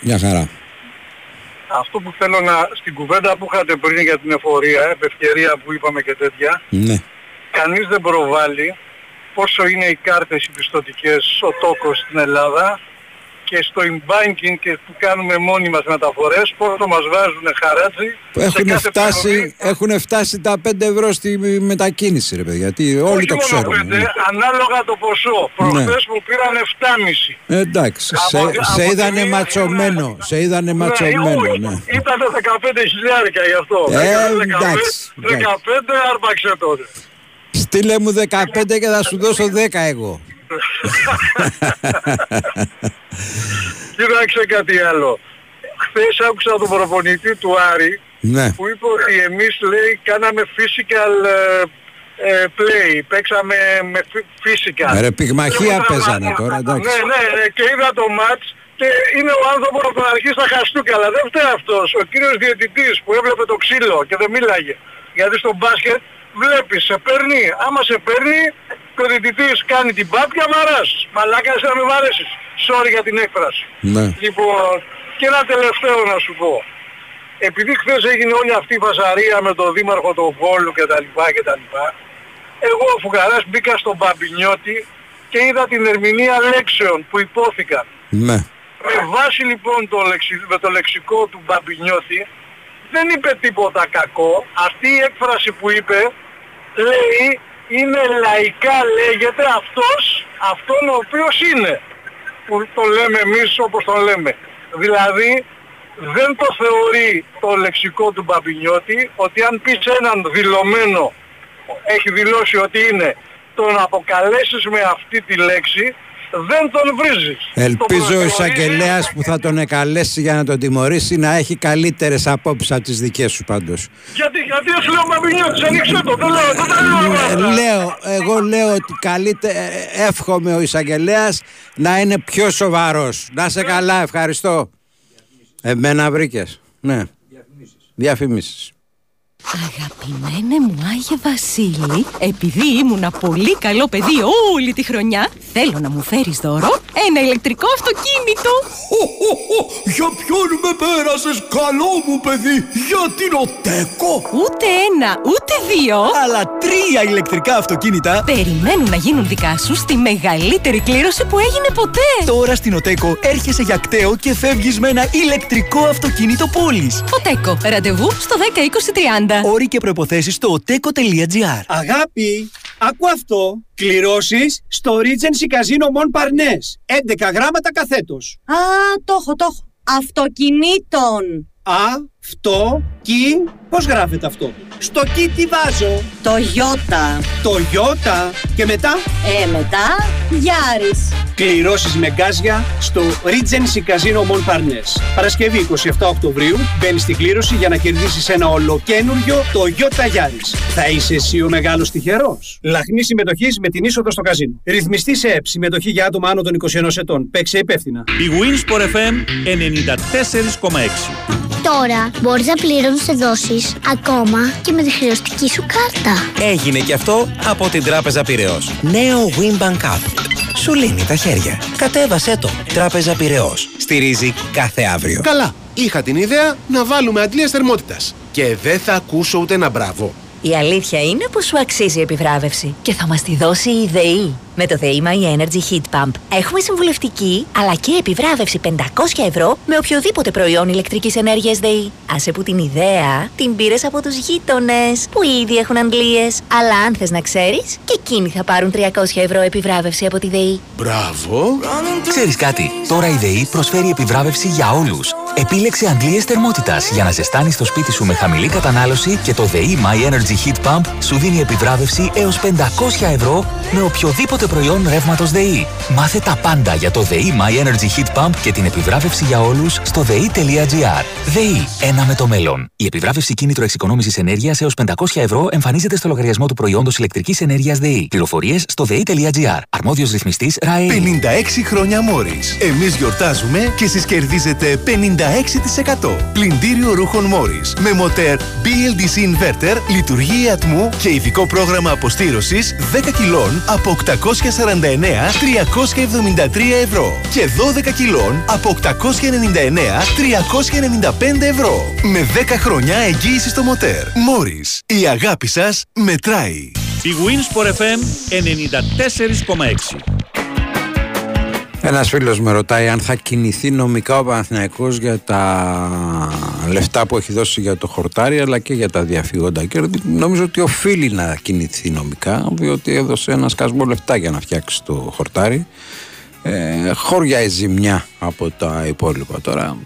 Γεια χαρά. Αυτό που θέλω να... Στην κουβέντα που είχατε πριν για την εφορία, επ' ευκαιρία που είπαμε και τέτοια, Ναι. κανείς δεν προβάλλει πόσο είναι οι κάρτες οι πιστοτικές, ο τόκος στην Ελλάδα και στο in-banking και που κάνουμε μόνοι μας μεταφορές, πόσο μας βάζουν χαράτσι σε Έχουν κάθε φτάσει, έχουν φτάσει τα 5 ευρώ στη μετακίνηση, ρε παιδιά. Γιατί όλοι Όχι το μόνο ξέρουμε. πέντε, ναι. ανάλογα το ποσό. Προχθές μου πήραν 7,5. Ε, εντάξει, σε, Από- σε από είδανε τη- ματσωμένο. Σε είδανε ματσωμένο, όχι, ναι. Ήταν 15 χιλιάρικα γι' αυτό. Ε, Έκανε 15, εντάξει, 15 άρπαξε τότε. Στείλε μου 15 και θα σου δώσω 10 εγώ. Κοίταξε κάτι άλλο. Χθες άκουσα τον προπονητή του Άρη Ναι. που είπε ότι εμείς λέει κάναμε physical ε, ε, play, παίξαμε με φι- physical. Ε, ρε, πυγμαχία Και μου παίζανε τραβά- τώρα, εντάξει. Ναι, ναι, ναι, και είδα το match και είναι ο άνθρωπος από την αρχή στα χαστούκια, αλλά δεν φταίει αυτός. Ο κύριος διαιτητής που έβλεπε το ξύλο και δεν μίλαγε. Γιατί στο μπάσκετ βλέπεις, σε παίρνει, άμα σε παίρνει και ο διαιτητής κάνει την πάπια, μαράς. Μαλάκας εσύ να με βαρέσεις. Sorry για την έκφραση. Ναι. Λοιπόν, και ένα τελευταίο να σου πω. Επειδή χθες έγινε όλη αυτή η φασαρία με τον δήμαρχο του Βόλου και τα λοιπά και τα λοιπά, εγώ ο Φουγαράς μπήκα στον Μπαμπινιώτη και είδα την ερμηνεία λέξεων που υπόθηκαν. Ναι. Με βάση λοιπόν το, λεξι- με το λεξικό του Μπαμπινιώτη δεν είπε τίποτα κακό. Αυτή η έκφραση που είπε λέει είναι λαϊκά λέγεται αυτός, αυτόν ο οποίος είναι. Που το λέμε εμείς όπως το λέμε. Δηλαδή δεν το θεωρεί το λεξικό του Μπαμπινιώτη ότι αν πεις έναν δηλωμένο έχει δηλώσει ότι είναι τον αποκαλέσεις με αυτή τη λέξη δεν τον βρίζεις. Ελπίζω ο Τον εισαγγελέας που θα τον εκαλέσει για να τον τιμωρήσει να έχει καλύτερες απόψεις από τις δικές σου πάντως. Γιατί, γιατί εσύ λέω Μπαμπινιώτης, ανοίξε το, δεν λέω, δεν λέω. λέω, εγώ λέω ότι καλύτερα εύχομαι ο εισαγγελέας να είναι πιο σοβαρός. Να σε καλά, ευχαριστώ. Εμένα βρήκες. Ναι. Διαφημίσεις. Αγαπημένε μου Άγιε Βασίλη, επειδή ήμουνα πολύ καλό παιδί όλη τη χρονιά, θέλω να μου φέρεις δώρο ένα ηλεκτρικό αυτοκίνητο. Για ποιον με πέρασες καλό μου παιδί, για την ΟΤΕΚΟ. Ούτε ένα, ούτε δύο. Αλλά τρία ηλεκτρικά αυτοκίνητα Περιμένουν να γίνουν δικά σου στη μεγαλύτερη κλήρωση που έγινε ποτέ. Τώρα στην Οτέκο έρχεσαι για κταίο και φεύγεις με ένα ηλεκτρικό αυτοκίνητο πόλης. Οτέκο, ραντεβού στο 10 20 30. Όροι και προϋποθέσεις στο oteco.gr Αγάπη, άκου αυτό. Κληρώσεις στο Regency Casino Mon Parnes. 11 γράμματα καθέτος. Α, το έχω, το έχω. Αυτοκινήτων. Α, αυτό, κι, πώς γράφεται αυτό; Στο κι τι βάζω; Το Ιώτα. Το Ιώτα. Και μετά; Ε, μετά, Γιάρης. Κληρώσεις με γκάζια στο Regency Casino Mon Parnes. Παρασκευή 27 Οκτωβρίου μπαίνεις στην κλήρωση για να κερδίσεις ένα ολοκένουργιο το Toyota Yaris. Θα είσαι εσύ ο μεγάλος τυχερός. Λαχνή συμμετοχής με την είσοδο στο καζίνο. Ρυθμιστή σε ΕΠ. Συμμετοχή για άτομα άνω των 21 ετών. Παίξε υπεύθυνα. Η Winsport FM 94,6 Τώρα μπορείς να πληρώνεις δόσεις ακόμα και με τη χρεωστική σου κάρτα. Έγινε και αυτό από την Τράπεζα Πυραιός. Νέο Wimbank App. Σου λύνει τα χέρια. Κατέβασέ το. Τράπεζα Πυραιός. Στηρίζει κάθε αύριο. Καλά. Είχα την ιδέα να βάλουμε αντλίες θερμότητας. Και δεν θα ακούσω ούτε ένα μπράβο. Η αλήθεια είναι πως σου αξίζει η επιβράβευση και θα μας τη δώσει η ΔΕΗ. Με το ΔΕΗ My Energy Heat Pump έχουμε συμβουλευτική αλλά και επιβράβευση 500 ευρώ με οποιοδήποτε προϊόν ηλεκτρικής ενέργειας ΔΕΗ. Άσε που την ιδέα την πήρες από τους γείτονες που ήδη έχουν αντλίες. Αλλά αν θες να ξέρεις και εκείνοι θα πάρουν 300 ευρώ επιβράβευση από τη ΔΕΗ. Μπράβο. Ξέρεις κάτι, τώρα η ΔΕΗ προσφέρει επιβράβευση για όλους. Επίλεξε αντλίες θερμότητας για να ζεστάνεις το σπίτι σου με χαμηλή κατανάλωση και το ΔΕΗ My Energy Heat Pump σου δίνει επιβράβευση έως 500 ευρώ με οποιοδήποτε προϊόν ρεύματος ΔΕΗ. Μάθε τα πάντα για το ΔΕΗ My Energy Heat Pump και την επιβράβευση για όλους στο ΔΕΗ.gr. ΔΕΗ, ένα με το μέλλον. Η επιβράβευση κίνητρο εξοικονόμησης ενέργειας έως 500 ευρώ εμφανίζεται στο λογαριασμό του προϊόντος ηλεκτρικής ενέργειας ΔΕΗ. Πληροφορίες στο ΔΕΗ.gr. Αρμόδιος ρυθμιστής ΡΑΕ. 56 χρόνια Μόρις. Εμείς γιορτάζουμε και εσείς κερδίζετε 56%. Πλυντήριο ρούχων Μόρις. Με μοτέρ BLDC Inverter, λειτουργία ατμού και ειδικό πρόγραμμα αποστήρωσης 10 κιλών από 849-373 ευρώ. Και 12 κιλών από 899-395 ευρώ. Με 10 χρόνια εγγύησης στο μοτέρ. Μόρις. Η αγάπη σας μετράει. Η Winsport FM 94,6 Ένας φίλος με ρωτάει αν θα κινηθεί νομικά ο Παναθηναϊκός για τα λεφτά που έχει δώσει για το χορτάρι αλλά και για τα διαφύγοντα κέρδη. Νομίζω ότι οφείλει να κινηθεί νομικά, διότι έδωσε ένα σκασμό λεφτά για να φτιάξει το χορτάρι. Ε, χώρια η ζημιά από τα υπόλοιπα τώρα.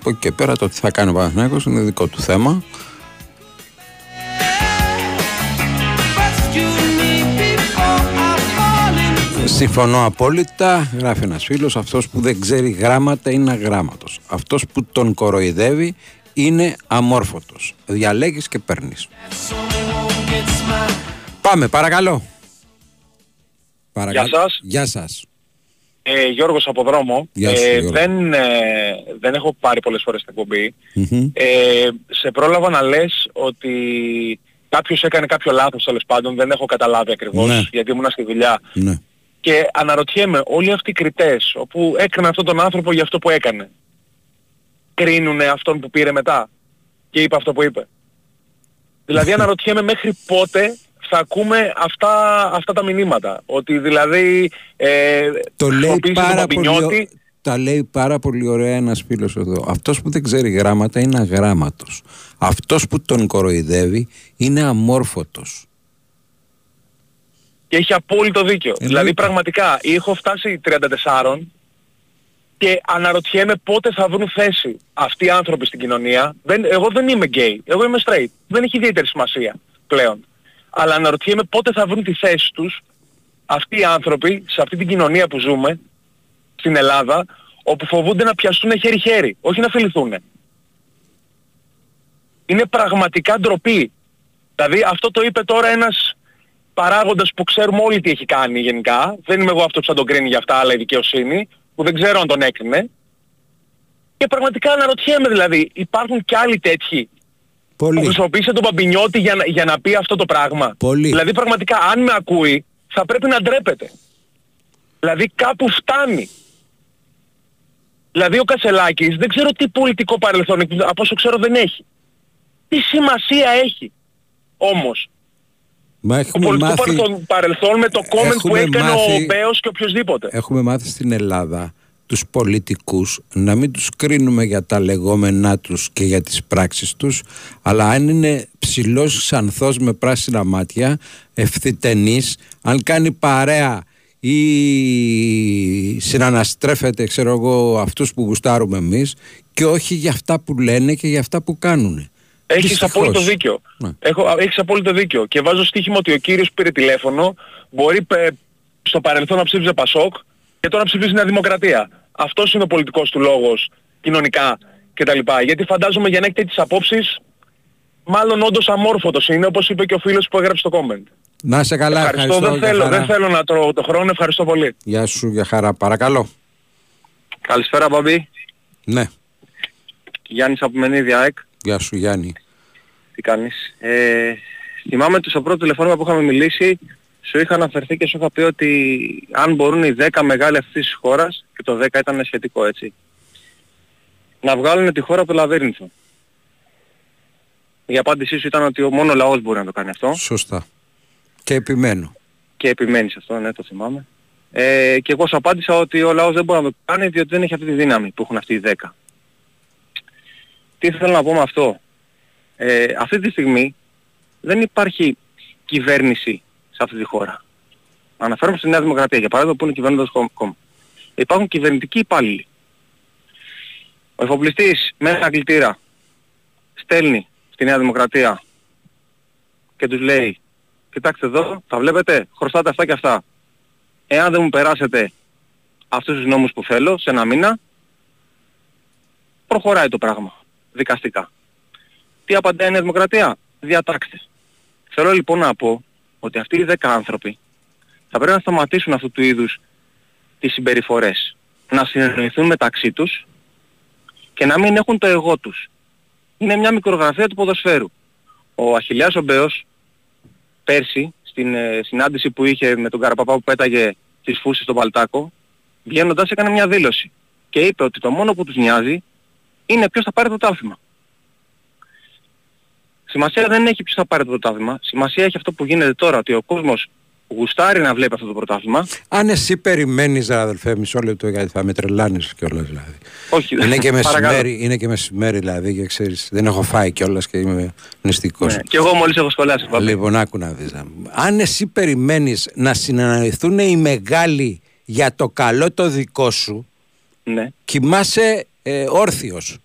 Από εκεί και πέρα το τι θα κάνει ο Παναθηναϊκός είναι δικό του θέμα. Συμφωνώ απόλυτα, γράφει ένας φίλος, αυτός που δεν ξέρει γράμματα είναι αγράμματος. Αυτός που τον κοροϊδεύει είναι αμόρφωτος. Διαλέγεις και παίρνεις. Πάμε, παρακαλώ. Γεια σας. Γεια σας. Ε, Γιώργος από δρόμο. Γεια σου, ε, Γιώργο. δεν, ε, δεν έχω πάρει πολλές φορές την εκπομπή. Μμμ. Ε, σε πρόλαβα να λες ότι κάποιος έκανε κάποιο λάθος τέλος πάντων, δεν έχω καταλάβει ακριβώς Ναι. γιατί ήμουν στη δουλειά. Ναι. Και αναρωτιέμαι, όλοι αυτοί οι κριτές όπου έκαναν αυτόν τον άνθρωπο για αυτό που έκανε, κρίνουνε αυτόν που πήρε μετά και είπε αυτό που είπε; Δηλαδή αναρωτιέμαι μέχρι πότε θα ακούμε αυτά, αυτά τα μηνύματα. Ότι δηλαδή ε, Το λέει χρησιμοποίησε τον πάρα πολύ, Παπινιώτη ω- τα λέει πάρα πολύ ωραία ένας φίλος εδώ. Αυτός που δεν ξέρει γράμματα είναι αγράμματος. Αυτός που τον κοροϊδεύει είναι αμόρφωτος. Και έχει απόλυτο δίκιο. Δηλαδή πραγματικά έχω φτάσει 34 και αναρωτιέμαι πότε θα βρουν θέση αυτοί οι άνθρωποι στην κοινωνία. Δεν, εγώ δεν είμαι gay, εγώ είμαι straight. Δεν έχει ιδιαίτερη σημασία πλέον. Αλλά αναρωτιέμαι πότε θα βρουν τη θέση τους αυτοί οι άνθρωποι σε αυτή την κοινωνία που ζούμε στην Ελλάδα όπου φοβούνται να πιαστούν χέρι-χέρι, όχι να φιληθούν. Είναι πραγματικά ντροπή. Δηλαδή αυτό το είπε τώρα ένας παράγοντας που ξέρουμε όλοι τι έχει κάνει γενικά. Δεν είμαι εγώ αυτός που θα τον κρίνει για αυτά, αλλά η δικαιοσύνη, που δεν ξέρω αν τον έκρινε. Και πραγματικά αναρωτιέμαι δηλαδή, υπάρχουν και άλλοι τέτοιοι Πολύ. που χρησιμοποίησε τον Παμπινιώτη για να, για να πει αυτό το πράγμα. Πολύ. Δηλαδή πραγματικά αν με ακούει θα πρέπει να ντρέπεται. Δηλαδή κάπου φτάνει. Δηλαδή ο Κασελάκης δεν ξέρω τι πολιτικό παρελθόν, από όσο ξέρω δεν έχει. Τι σημασία έχει όμως. Μα Το έχουμε πολιτικό μάθει, παρελθόν, παρελθόν με το comment που Έχουμε έκανε ο μάθει- Μπέος και οποιοδήποτε. έχουμε μάθει στην Ελλάδα τους πολιτικούς να μην τους κρίνουμε για τα λεγόμενά τους και για τις πράξεις τους αλλά αν είναι ψηλός ξανθός με πράσινα μάτια ευθυτενής αν κάνει παρέα ή συναναστρέφεται ξέρω εγώ αυτούς που γουστάρουμε εμείς και όχι για αυτά που λένε και για αυτά που κάνουν Έχεις Δυστυχώς. απόλυτο δίκιο. Ναι. Έχω, α, έχεις απόλυτο δίκιο. Και βάζω στοίχημα ότι ο κύριος που πήρε τηλέφωνο μπορεί πε- στο παρελθόν να ψήφιζε Πασόκ και τώρα να ψηφίζει Νέα Δημοκρατία. Αυτός είναι ο πολιτικός του λόγος κοινωνικά κτλ. Γιατί φαντάζομαι για να έχει τέτοιες απόψεις μάλλον όντως αμόρφωτος είναι όπως είπε και ο φίλος που έγραψε το comment. Να είσαι καλά, ευχαριστώ, ευχαριστώ, δεν, για θέλω, χαρά. δεν θέλω να τρώω το χρόνο, ευχαριστώ πολύ. Γεια σου, για χαρά, παρακαλώ. Καλησπέρα Μπαμπή. Ναι. Γιάννης από Μενίδια ΑΕΚ. Γεια σου Γιάννη. Τι κάνεις; Ε, θυμάμαι ότι στο πρώτο τηλεφώνημα που είχαμε μιλήσει σου είχα αναφερθεί και σου είχα πει ότι αν μπορούν οι 10 μεγάλοι αυτής της χώρας, και το 10 ήταν σχετικό έτσι, να βγάλουν τη χώρα από το λαβύρινθο. Η απάντησή σου ήταν ότι ο μόνο λαός μπορεί να το κάνει αυτό. Σωστά. Και επιμένω. Και επιμένεις αυτό, ναι, το θυμάμαι. Ε, και εγώ σου απάντησα ότι ο λαός δεν μπορεί να το κάνει διότι δεν έχει αυτή τη δύναμη που έχουν αυτοί οι 10. Τι θέλω να πω με αυτό; Ε, αυτή τη στιγμή δεν υπάρχει κυβέρνηση σε αυτή τη χώρα. Αναφέρομαι στη Νέα Δημοκρατία, για παράδειγμα, που είναι κυβερνώντας κόμμα. Υπάρχουν κυβερνητικοί υπάλληλοι. Ο εφοπλιστής με ένα κλητήρα στέλνει στη Νέα Δημοκρατία και τους λέει κοιτάξτε εδώ, τα βλέπετε, χρωστάτε αυτά και αυτά. Εάν δεν μου περάσετε αυτούς τους νόμους που θέλω σε ένα μήνα, προχωράει το πράγμα δικαστικά. Τι απαντάει η Νέα Δημοκρατία, διατάξτε. Θέλω λοιπόν να πω ότι αυτοί οι 10 άνθρωποι θα πρέπει να σταματήσουν αυτού του είδους τις συμπεριφορές. Να συνεννοηθούν μεταξύ τους και να μην έχουν το εγώ τους. Είναι μια μικρογραφία του ποδοσφαίρου. Ο Αχιλιάς Ομπέος πέρσι στην ε, συνάντηση που είχε με τον Καραπαπά που πέταγε τις φούσεις στον Παλτάκο βγαίνοντας έκανε μια δήλωση και είπε ότι το μόνο που τους νοιάζει είναι ποιος θα πάρει το τάφημα. Σημασία δεν έχει ποιος θα πάρει το πρωτάθλημα. Σημασία έχει αυτό που γίνεται τώρα, ότι ο κόσμος γουστάρει να βλέπει αυτό το πρωτάθλημα. Αν εσύ περιμένεις αδελφέ μισό λεπτό γιατί θα με τρελάνεις κιόλας δηλαδή. Όχι, είναι και, μεσημέρι, είναι και μεσημέρι δηλαδή και ξέρεις δεν έχω φάει κιόλας και είμαι νηστικός. Ναι, και εγώ μόλις έχω σχολιάσει. Παπή. Λοιπόν άκου να δεις. Αν εσύ περιμένεις να συναναλυθούν οι μεγάλοι για το καλό το δικό σου ναι. κοιμάσαι ε, όρθιος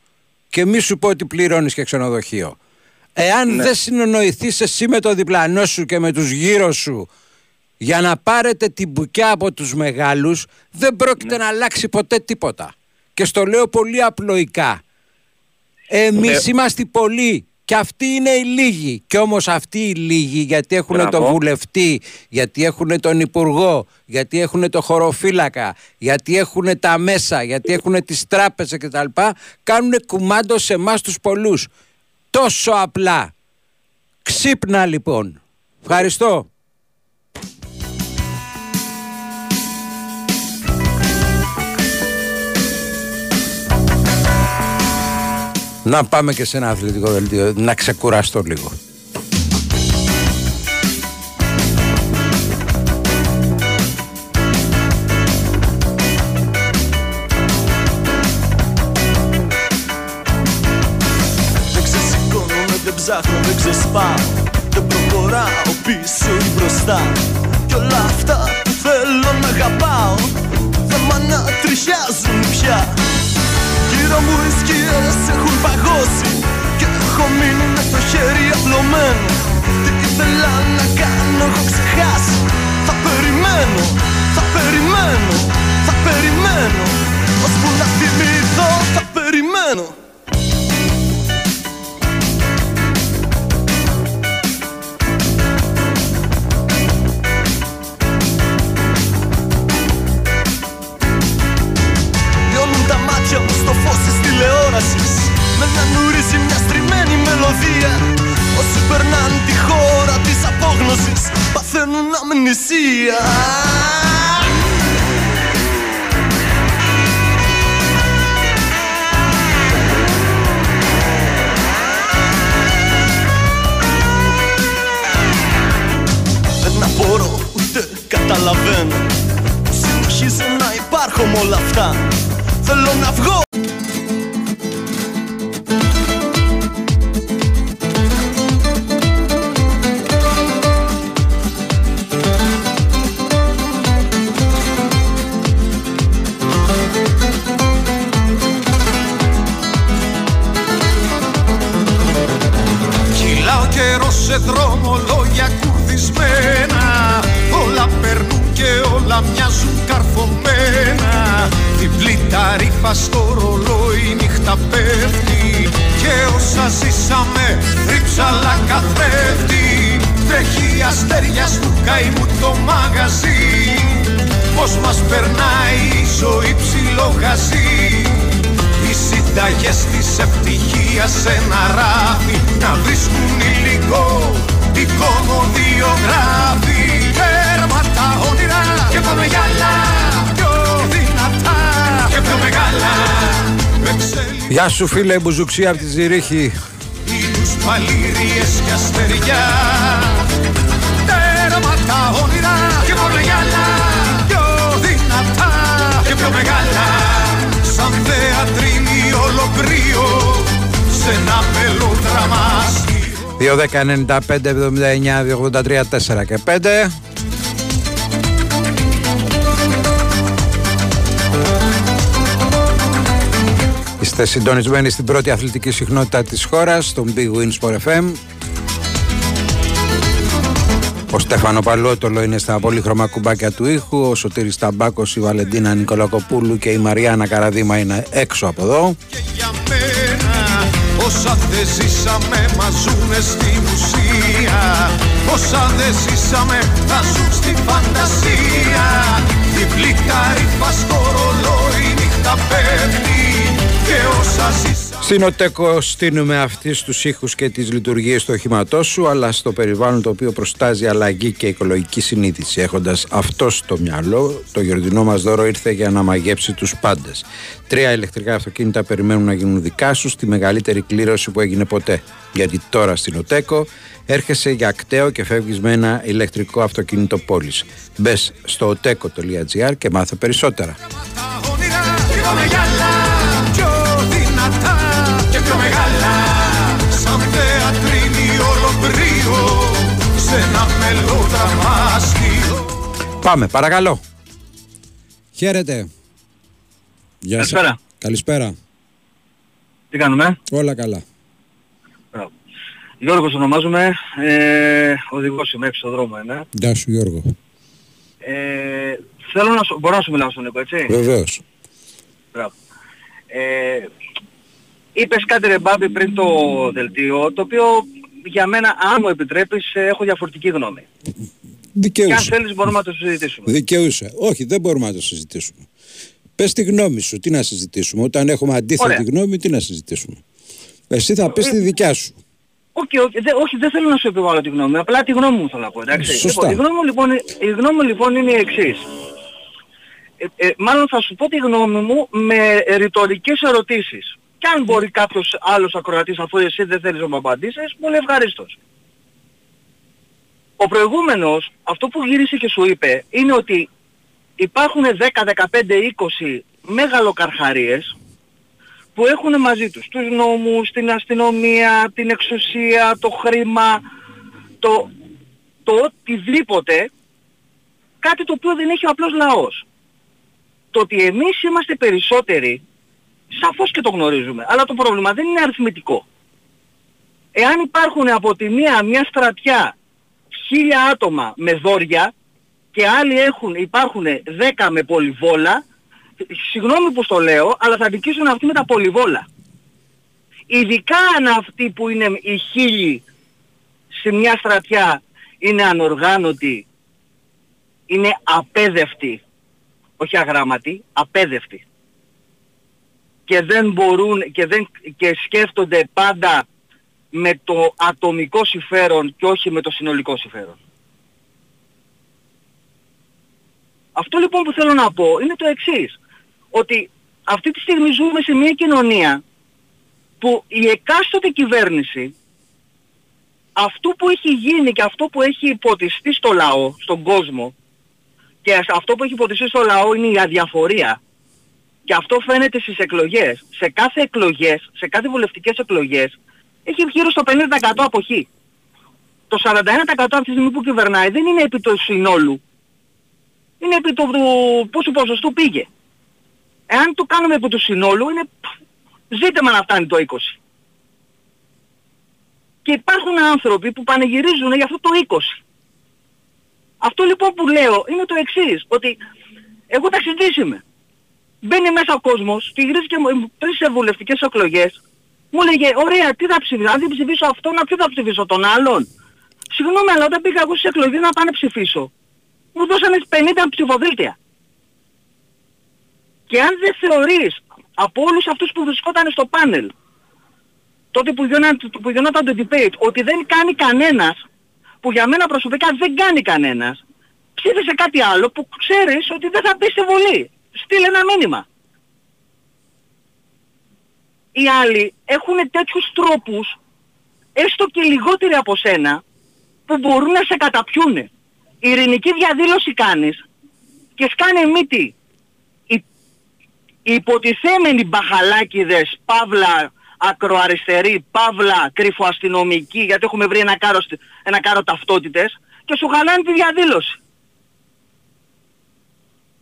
και μη σου πω ότι πληρώνεις και ξενοδοχείο. Εάν ναι. δεν συνεννοηθείς εσύ με το διπλανό σου και με τους γύρω σου για να πάρετε την μπουκιά από τους μεγάλους δεν πρόκειται Ναι. να αλλάξει ποτέ τίποτα. Και στο λέω πολύ απλοϊκά. Εμείς Ναι. είμαστε οι πολλοί και αυτοί είναι οι λίγοι. Και όμως αυτοί οι λίγοι γιατί έχουν Μπράβο. τον βουλευτή, γιατί έχουν τον υπουργό, γιατί έχουν το χωροφύλακα, γιατί έχουν τα μέσα, γιατί έχουν τις τράπεζες κτλ. Κάνουν κουμάντο σε εμάς τους πολλούς. Τόσο απλά. Ξύπνα λοιπόν. Ευχαριστώ. Να πάμε και σε ένα αθλητικό δελτίο, να ξεκουραστώ λίγο. Δεν ξεσηκώνομαι, δεν ψάχνω, δεν ξεσπάω. Δεν προχωράω πίσω ή μπροστά. Κι όλα αυτά που θέλω να αγαπάω Δεν μ' ανατριχιάζουν πια. Γύρω μου οι σκιές έχουν παγώσει Και έχω μείνει μες το χέρι απλωμένος. Τι ήθελα να κάνω έχω ξεχάσει. Θα περιμένω, θα περιμένω, θα περιμένω. Ώσπου να θυμηθώ θα περιμένω. Λιώνουν τα μάτια μου στο φως της τηλεόρασης Με να νουρίζει μια στριμμένη μελωδία. Όσοι περνάν τη χώρα της απόγνωσης Παθαίνουν αμνησία. Δεν απορώ ούτε καταλαβαίνω. Πως συνεχίζω να υπάρχω με όλα αυτά. Θέλω να βγω καρφωμένα Διπλή τα ρήφα στο ρολόι νύχτα πέφτει. Και όσα ζήσαμε ρίψαλα καθρέφτη. Τρέχει αστέρια του καημού το μαγαζί. Πώς μας περνάει η ζωή ψηλό γαζί. Εισιτήρια Συνταγές της ευτυχίας σε ένα ράφι. Να βρίσκουν υλικό οι κομμωδιογράφοι Τέρμα τα όνειρα και πάμε για Γεια σου φίλε Μπουζουξία από τη Ζηρίχη. Ήλους, παλήριες και αστεριά. Τέρμα τα όνειρα και πάμε για άλλα Πιο δυνατά και πιο μεγάλα. Σαν θεατρίνιο ολοκρύο σε ένα μελόδραμα 2, 10, 95, 79, 83, 4 και 5 Είστε συντονισμένοι στην πρώτη αθλητική συχνότητα της χώρας, στον Big Win Sport FM. Ο Στέφανο Παλότολο είναι στα πολύχρωμα κουμπάκια του ήχου, ο Σωτήρης Ταμπάκος, η Βαλεντίνα Νικολακοπούλου και η Μαριάννα Καραδίμα είναι έξω από εδώ. Όσα δεν ζήσαμε μας ζουνε στην ουσία Όσα δεν ζήσαμε θα ζουν στη φαντασία Διπλή καρύφα στο ρολόι νύχτα πέφτει Και όσα ζήσαμε Στην ΟΤΕΚΟ στείνουμε αυτή στους ήχους και τις λειτουργίες του οχήματός σου αλλά στο περιβάλλον το οποίο προστάζει αλλαγή και οικολογική συνείδηση. Έχοντας αυτό στο μυαλό, το γιορτινό μας δώρο ήρθε για να μαγέψει τους πάντες. Τρία ηλεκτρικά αυτοκίνητα περιμένουν να γίνουν δικά σου στη μεγαλύτερη κλήρωση που έγινε ποτέ. Γιατί τώρα στην ΟΤΕΚΟ έρχεσαι για ακταίο και φεύγεις με ένα ηλεκτρικό αυτοκίνητο πόλης. Μπες στο oteco.gr και μάθε περισσότερα. Μεγάλα Σαν θεατρίνιο ολοκρύο σε ένα μελόδραμα αστείο Πάμε, παρακαλώ. Χαίρετε. Γεια σας. Καλησπέρα. Καλησπέρα. Τι κάνουμε, Όλα καλά. Μπράβο. Γιώργος ονομάζομαι, ε, οδηγός είμαι, έξω στο δρόμο είμαι. Γεια σου Γιώργο. Ε, θέλω να σου, μπορώ να σου μιλάω στον Νίκο, έτσι; Βεβαίως. Μπράβο. Ε, είπες κάτι ρε Μπάμπη πριν το δελτίο, το οποίο για μένα, αν μου επιτρέπεις, ε, έχω διαφορετική γνώμη. Και αν Δικαιούσε. θέλεις μπορούμε να το συζητήσουμε. Δικαιούσε. Όχι, δεν μπορούμε να το συζητήσουμε. Πες τη γνώμη σου, τι να συζητήσουμε. Όταν έχουμε αντίθετη Ωραία. γνώμη, τι να συζητήσουμε. Εσύ θα πεις τη δικιά σου. Όχι, όχι, δεν, όχι, δεν θέλω να σου επιβάλλω τη γνώμη, απλά τη γνώμη μου θέλω να πω, εντάξει. Σωστά. Λοιπόν, η, γνώμη μου, λοιπόν, η γνώμη μου λοιπόν είναι η εξής. Ε, ε, μάλλον θα σου πω τη γνώμη μου με ρητορικές ερωτήσεις. Και αν μπορεί κάποιος άλλος ακροατής αφού εσύ δεν θέλεις να μου απαντήσεις, πολύ ευχαρίστως. Ο προηγούμενος, αυτό που γύρισε και σου είπε, είναι ότι υπάρχουν 10, 15, 20 μεγαλοκαρχαρίες που έχουν μαζί τους τους νόμους, την αστυνομία, την εξουσία, το χρήμα, το, το οτιδήποτε, κάτι το οποίο δεν έχει ο απλός λαός. Το ότι εμείς είμαστε περισσότεροι, σαφώς και το γνωρίζουμε, αλλά το πρόβλημα δεν είναι αριθμητικό. Εάν υπάρχουν από τη μία μια στρατιά χίλια άτομα με δόρια και άλλοι έχουν, υπάρχουν δέκα με πολυβόλα, συγγνώμη που στο λέω, αλλά θα δικήσουν αυτοί με τα πολυβόλα. Ειδικά αν αυτοί που είναι οι χίλιοι σε μια στρατιά είναι ανοργάνωτοι, είναι απέδευτοι, όχι αγράμματοι, απέδευτοι. Και δεν μπορούν και, δεν, και σκέφτονται πάντα με το ατομικό συμφέρον και όχι με το συνολικό συμφέρον. Αυτό λοιπόν που θέλω να πω είναι το εξής. Ότι αυτή τη στιγμή ζούμε σε μια κοινωνία που η εκάστοτε κυβέρνηση αυτό που έχει γίνει και αυτό που έχει υποτιστεί στο λαό, στον κόσμο και αυτό που έχει υποτιστεί στο λαό είναι η αδιαφορία και αυτό φαίνεται στις εκλογές. Σε κάθε εκλογές, σε κάθε βουλευτικές εκλογές έχει γύρω στο 50% αποχή. Το 41% αυτή τη στιγμή που κυβερνάει δεν είναι επί του συνόλου. Είναι επί του, του πόσου ποσοστού πήγε. Εάν το κάνουμε επί του συνόλου είναι ζήτημα να φτάνει το 20. Και υπάρχουν άνθρωποι που πανηγυρίζουν για αυτό το 20. Αυτό λοιπόν που λέω είναι το εξής, ότι εγώ ταξιδίσει είμαι. Μπαίνει μέσα ο κόσμος, τη γυρίζει και μου- πριν σε βουλευτικές εκλογές, μου έλεγε, ωραία, τι θα ψηφίσω, αν δεν ψηφίσω αυτόν, να ποιο θα ψηφίσω, τον άλλον; Συγγνώμη, αλλά όταν πήγα εγώ στις εκλογές να πάνε ψηφίσω, μου δώσανε 50 ψηφοδέλτια. Και αν δεν θεωρείς από όλους αυτούς που βρισκόταν στο πάνελ τότε που γινόταν, που γινόταν το debate ότι δεν κάνει κανένας που για μένα προσωπικά δεν κάνει κανένας ψήφισε κάτι άλλο που ξέρεις ότι δεν θα μπει στη Βουλή. Στείλε ένα μήνυμα. Οι άλλοι έχουν τέτοιους τρόπους έστω και λιγότεροι από σένα που μπορούν να σε καταπιούνε. Η ειρηνική διαδήλωση κάνεις και σκάνε μύτη. Οι, οι υποτιθέμενοι μπαχαλάκιδες, παύλα ακροαριστεροί, παύλα κρυφοαστυνομικοί, γιατί έχουμε βρει ένα κάρο, στη- ένα κάρο ταυτότητες και σου χαλάνε τη διαδήλωση.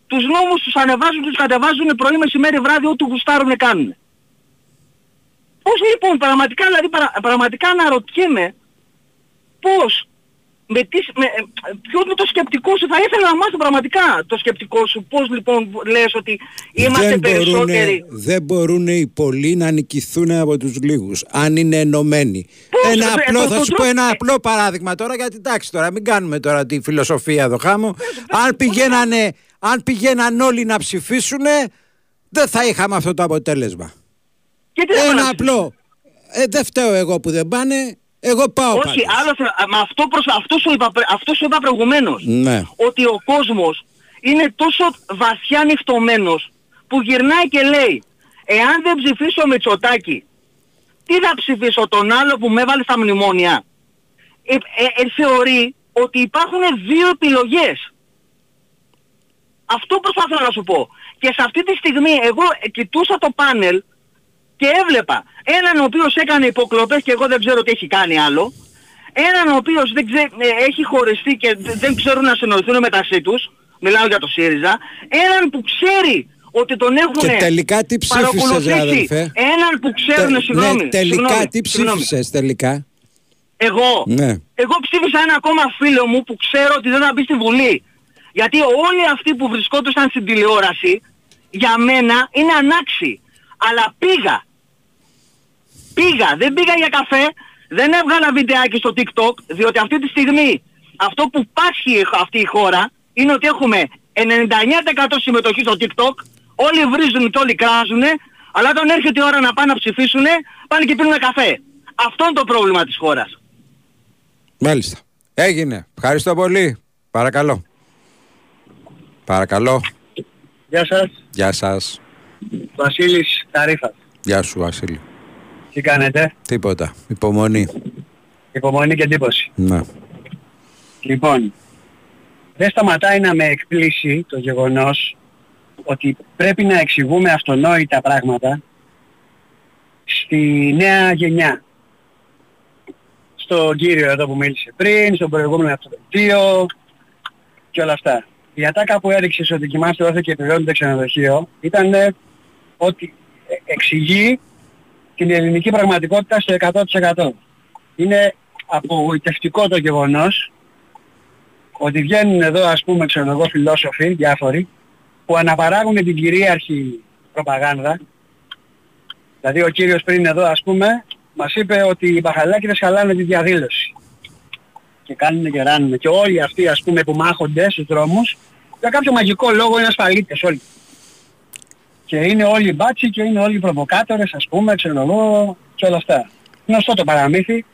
Τους νόμους τους ανεβάζουν, τους κατεβάζουν πρωί, μεσημέρι, βράδυ, ό,τι γουστάρουν κάνουν. Πώς λοιπόν, πραγματικά, δηλαδή, παρα- πραγματικά αναρωτιέμαι πώς, με τι, με, ε, ποιο είναι το σκεπτικό σου, θα ήθελα να μάθω πραγματικά το σκεπτικό σου, πώς λοιπόν λες ότι είμαστε δεν περισσότεροι. Μπορούνε, δεν μπορούν οι πολλοί να νικηθούν από τους λίγους, αν είναι ενωμένοι. Πώς, ένα ε, απλό, το- θα το σου πω τρόπο- ένα απλό παράδειγμα τώρα, γιατί εντάξει τώρα, μην κάνουμε τώρα τη φιλοσοφία εδώ χάμω. αν, πηγαίνανε, αν πηγαίναν όλοι να ψηφίσουν, δεν θα είχαμε αυτό το αποτέλεσμα. Γιατί δεν πάνε ένα να απλό. Ε, δεν φταίω εγώ που δεν πάνε, εγώ πάω Όχι, πάντως. άλλο θέλω, α, μα αυτό, προς, αυτό, σου είπα, πρε- αυτό σου είπα προηγουμένως. Ναι. Ότι ο κόσμος είναι τόσο βαθιά νυχτωμένος που γυρνάει και λέει εάν δεν ψηφίσω Μητσοτάκη, τι θα ψηφίσω τον άλλο που με έβαλε στα μνημόνια; Ε, ε, ε, θεωρεί ότι υπάρχουν δύο επιλογές. Αυτό προσπαθώ να σου πω. Και σε αυτή τη στιγμή εγώ ε, κοιτούσα το πάνελ και έβλεπα έναν ο οποίος έκανε υποκλοπές και εγώ δεν ξέρω τι έχει κάνει άλλο. Έναν ο οποίος δεν ξέ, ε, έχει χωριστεί και δε- δεν ξέρουν να συνοηθούν μεταξύ τους. Μιλάω για το ΣΥΡΙΖΑ. Έναν που ξέρει ότι τον έχουν Και τελικά τι ψήφισες, ρε παρακολουθήσει. αδελφέ; Έναν που ξέρουν, Τε- συγγνώμη. ναι, τελικά συγγνώμη, τι συγγνώμη. ψήφισες τελικά; Εγώ; Ναι. Εγώ ψήφισα ένα ακόμα φίλο μου που ξέρω ότι δεν θα μπει στη Βουλή. Γιατί όλοι αυτοί που βρισκόντουσαν στην τηλεόραση, για μένα είναι ανάξιοι. Αλλά πήγα. Πήγα. Δεν πήγα για καφέ. Δεν έβγαλα βιντεάκι στο TikTok, διότι αυτή τη στιγμή αυτό που πάσχει αυτή η χώρα είναι ότι έχουμε 99% συμμετοχή στο TikTok, όλοι βρίζουν και όλοι κράζουν, αλλά όταν έρχεται η ώρα να πάνε να ψηφίσουν, πάνε και πίνουν καφέ. Αυτό είναι το πρόβλημα της χώρας. Μάλιστα. Έγινε. Ευχαριστώ πολύ. Παρακαλώ. Παρακαλώ. Γεια σας, Γεια σας. Βασίλης Ταρίφας. Γεια σου Βασίλη. Τι κάνετε, Τίποτα. Υπομονή. υπομονή και εντύπωση. Ναι. Λοιπόν, δεν σταματάει να με εκπλήσει το γεγονός ότι πρέπει να εξηγούμε αυτονόητα πράγματα στη νέα γενιά. Στον κύριο εδώ που μίλησε πριν, στον προηγούμενο αυτοδελτίο και όλα αυτά. Η ατάκα που έριξες ότι κοιμάστε όσο και επιβιώνει το ξενοδοχείο ήταν ε, ότι ε, εξηγεί την ελληνική πραγματικότητα στο 100%. Είναι απογοητευτικό το γεγονός ότι βγαίνουν εδώ ας πούμε ξέρω εγώ φιλόσοφοι διάφοροι που αναπαράγουν την κυρίαρχη προπαγάνδα δηλαδή ο κύριος πριν εδώ ας πούμε μας είπε ότι οι μπαχαλάκιδες χαλάνε τη διαδήλωση και κάνουν και ράνουν και όλοι αυτοί ας πούμε που μάχονται στους δρόμους για κάποιο μαγικό λόγο είναι ασφαλίτες όλοι και είναι όλοι μπάτσι και είναι όλοι προβοκάτορες ας πούμε ξέρω εγώ και όλα αυτά γνωστό το παραμύθι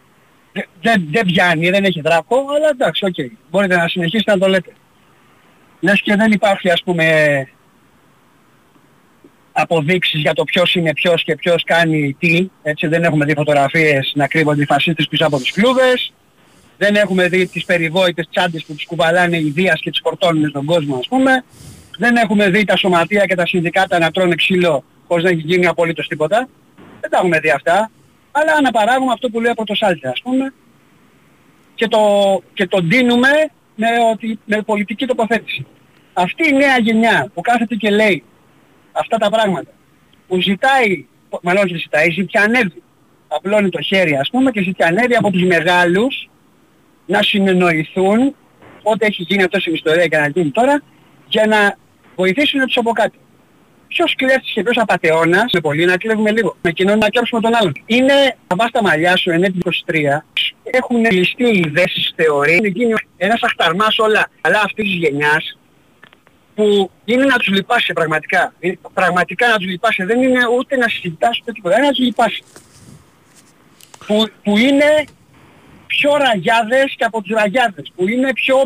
δεν, δεν, δεν πιάνει, δεν έχει δράκο, αλλά εντάξει, οκ. Μπορείτε να συνεχίσετε να το λέτε. Λες και δεν υπάρχει ας πούμε αποδείξεις για το ποιος είναι ποιος και ποιος κάνει τι. Έτσι δεν έχουμε δει φωτογραφίες να κρύβονται οι φασίστες πίσω από τις κλούβες. Δεν έχουμε δει τις περιβόητες τσάντες που τους κουβαλάνε οι Δίας και τις φορτώνουν στον κόσμο ας πούμε. Δεν έχουμε δει τα σωματεία και τα συνδικάτα να τρώνε ξύλο χωρίς να έχει γίνει απολύτως τίποτα. Δεν τα έχουμε δει αυτά. Αλλά αναπαράγουμε αυτό που λέει από το Σάλτε ας πούμε και το, και το ντύνουμε με, ότι, με πολιτική τοποθέτηση. Αυτή η νέα γενιά που κάθεται και λέει αυτά τα πράγματα, που ζητάει, μάλλον όχι ζητάει, ζητιανεύει, απλώνει το χέρι ας πούμε και ζητιανεύει από τους μεγάλους να συνεννοηθούν ό,τι έχει γίνει αυτός στην ιστορία και να γίνει τώρα για να βοηθήσουν τους από κάτω. Ποιος κλέφτης και ποιος απατεώνας, με πολύ να κλέβουμε λίγο, με κοινό να κλέψουμε τον άλλον. Είναι, θα πας στα μαλλιά σου, ενέτη 23, έχουν ληστεί ιδέες, θεωρεί, είναι γίνει ένας αχταρμάς όλα, αλλά αυτής της γενιάς, που είναι να τους λυπάσαι πραγματικά. Ε, Πραγματικά να τους λυπάσαι. Δεν είναι ούτε να συζητάς ούτε τίποτα. Είναι να τους λυπάσαι. Που, που είναι πιο ραγιάδες και από τους ραγιάδες. Που είναι πιο,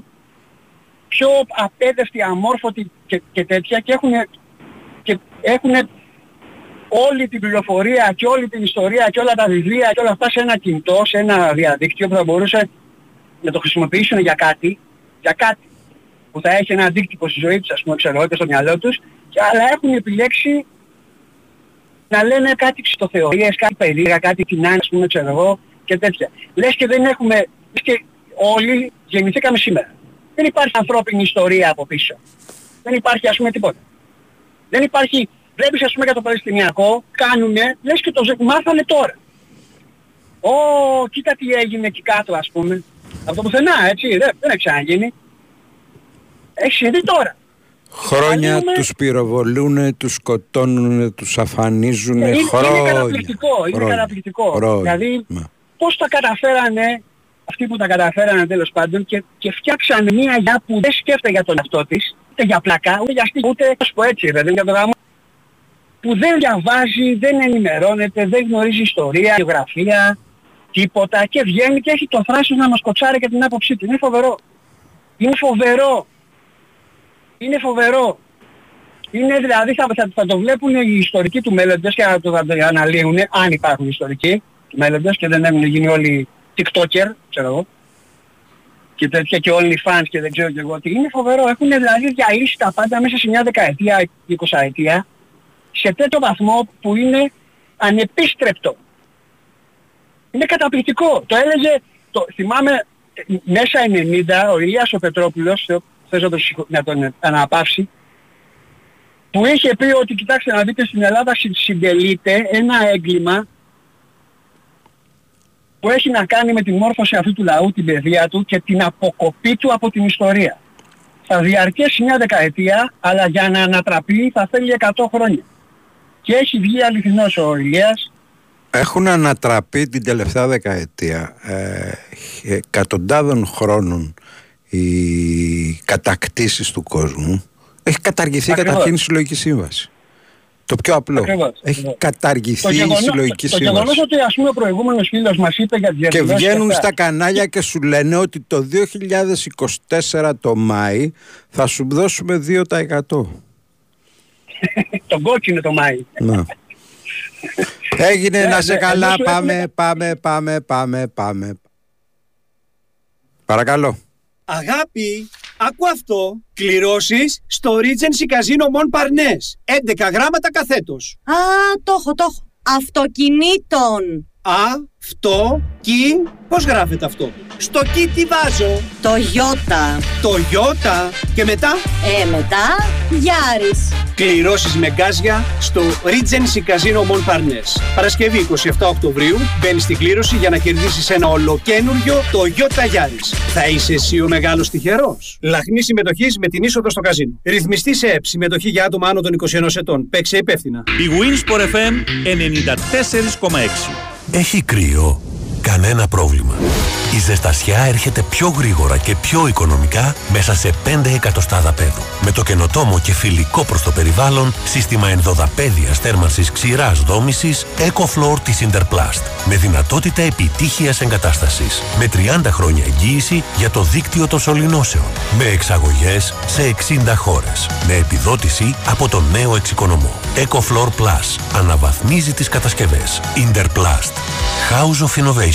πιο απέδευτοι, αμόρφωτοι και, και τέτοια και έχουν, και έχουν όλη την πληροφορία και όλη την ιστορία και όλα τα βιβλία και όλα αυτά σε ένα κινητό, σε ένα διαδίκτυο που θα μπορούσε να το χρησιμοποιήσουν για κάτι, για κάτι που θα έχει ένα αντίκτυπο στη ζωή τους, ας πούμε, ξέρω εγώ, και στο μυαλό τους, και, αλλά έχουν επιλέξει να λένε κάτι ψητοθεωρίες, κάτι περίεργα, κάτι κοινά, ας πούμε, ξέρω εγώ, και τέτοια. Λες και δεν έχουμε, λες και όλοι γεννηθήκαμε σήμερα. Δεν υπάρχει ανθρώπινη ιστορία από πίσω. Δεν υπάρχει, ας πούμε, τίποτα. Δεν υπάρχει, βλέπεις, ας πούμε, για το Παλαιστινιακό, κάνουνε, λες και το ζε- μάθανε τώρα. Ω, κοίτα τι έγινε εκεί κάτω, ας πούμε. Από το πουθενά, έτσι, δεν, δεν έχει ξαναγίνει. Έχει συμβεί τώρα. Χρόνια Αναλύουμε- τους πυροβολούν, τους σκοτώνουν, τους αφανίζουν Ε, είναι, χρόνια. είναι καταπληκτικό, είναι Χρόνια. καταπληκτικό. Χρόνια. Δηλαδή, Ναι. Πώς τα καταφέρανε αυτοί που τα καταφέρανε τέλος πάντων και, και φτιάξανε μια γιά που δεν σκέφτεται για τον εαυτό της, ούτε για πλακά, ούτε για στίχη, ούτε ας πω έτσι, δηλαδή για τον γάμο, που δεν διαβάζει, δεν ενημερώνεται, δεν γνωρίζει ιστορία, γεωγραφία, τίποτα και βγαίνει και έχει το θράσος να μας κοτσάρει και την άποψή του. Είναι φοβερό. Είναι φοβερό. Είναι φοβερό. Είναι δηλαδή θα, θα, θα το βλέπουν οι ιστορικοί του μέλλοντος και θα το, θα το αναλύουν, αν υπάρχουν ιστορικοί του μέλλοντος και δεν έχουν γίνει όλοι TikToker, ξέρω εγώ, και τέτοια και όλοι fans και δεν ξέρω και εγώ τι. Είναι φοβερό. Έχουν δηλαδή διαλύσει τα πάντα μέσα σε μια δεκαετία, εικοσαετία, σε τέτοιο βαθμό που είναι ανεπίστρεπτο. Είναι καταπληκτικό. Το έλεγε, το, θυμάμαι, ε, μέσα 90 ο Ηλίας ο Πετρόπουλος, θε- θες να τον, συγχω- να τον αναπαύσει, που είχε πει ότι κοιτάξτε να δείτε στην Ελλάδα συ- συντελείται ένα έγκλημα που έχει να κάνει με τη μόρφωση αυτού του λαού, την παιδεία του και την αποκοπή του από την ιστορία. Θα διαρκέσει μια δεκαετία, αλλά για να ανατραπεί θα θέλει 100 χρόνια. Και έχει βγει αληθινός ο Ηλίας, Έχουν ανατραπεί την τελευταία δεκαετία ε, εκατοντάδων χρόνων οι κατακτήσεις του κόσμου. Έχει καταργηθεί Ακριβώς. καταρχήν η συλλογική σύμβαση. Το πιο απλό. Ακριβώς, Έχει ακριβώς. καταργηθεί το η γεγονός, συλλογική το σύμβαση. γεγονός ότι ας πούμε ο προηγούμενος φίλος μας είπε για τις Και διαδηλώσεις βγαίνουν αυτά. στα κανάλια και σου λένε ότι το 2024 το Μάη θα σου δώσουμε 2%. Τον κόκκινο το Μάη. Να. Έγινε Ναι, να σε ναι, καλά. εδώ σου Πάμε, έδινε- πάμε, πάμε, πάμε, πάμε. Παρακαλώ. Αγάπη, άκου αυτό. Κληρώσεις στο Regency Casino Mon Parnes. 11 γράμματα καθέτος. Α, το έχω, το έχω. Αυτοκινήτων. Α, αυτό, κι, πώς γράφεται αυτό; Στο κι τι βάζω; Το Ιώτα. Το Ιώτα. Και μετά, Ε, μετά, Γιάρης. κληρώσεις με γκάζια στο Regency Casino Mon Parnes. Παρασκευή 27 Οκτωβρίου μπαίνεις στην κλήρωση για να κερδίσεις ένα ολοκένουργιο το Toyota Yaris. Θα είσαι εσύ ο μεγάλος τυχερός. Λαχνή συμμετοχής με την είσοδο στο καζίνο. Ρυθμιστή σε ΕΠ. Συμμετοχή για άτομα άνω των 21 ετών. Παίξε υπεύθυνα. Η Winsport FM 94,6. Έχει κρύο. Κανένα πρόβλημα. Η ζεστασιά έρχεται πιο γρήγορα και πιο οικονομικά μέσα σε 5 εκατοστάδα πέδου. Με το καινοτόμο και φιλικό προς το περιβάλλον σύστημα ενδοδαπέδιας θέρμανσης ξηράς δόμησης EcoFloor της Interplast. Με δυνατότητα επιτύχειας εγκατάστασης. Με 30 χρόνια εγγύηση για το δίκτυο των σωληνώσεων. Με εξαγωγές σε 60 χώρες. Με επιδότηση από τον νέο εξοικονομό. EcoFloor Plus. Αναβαθμίζει τις κατασκευές. Interplast. House of Innovation.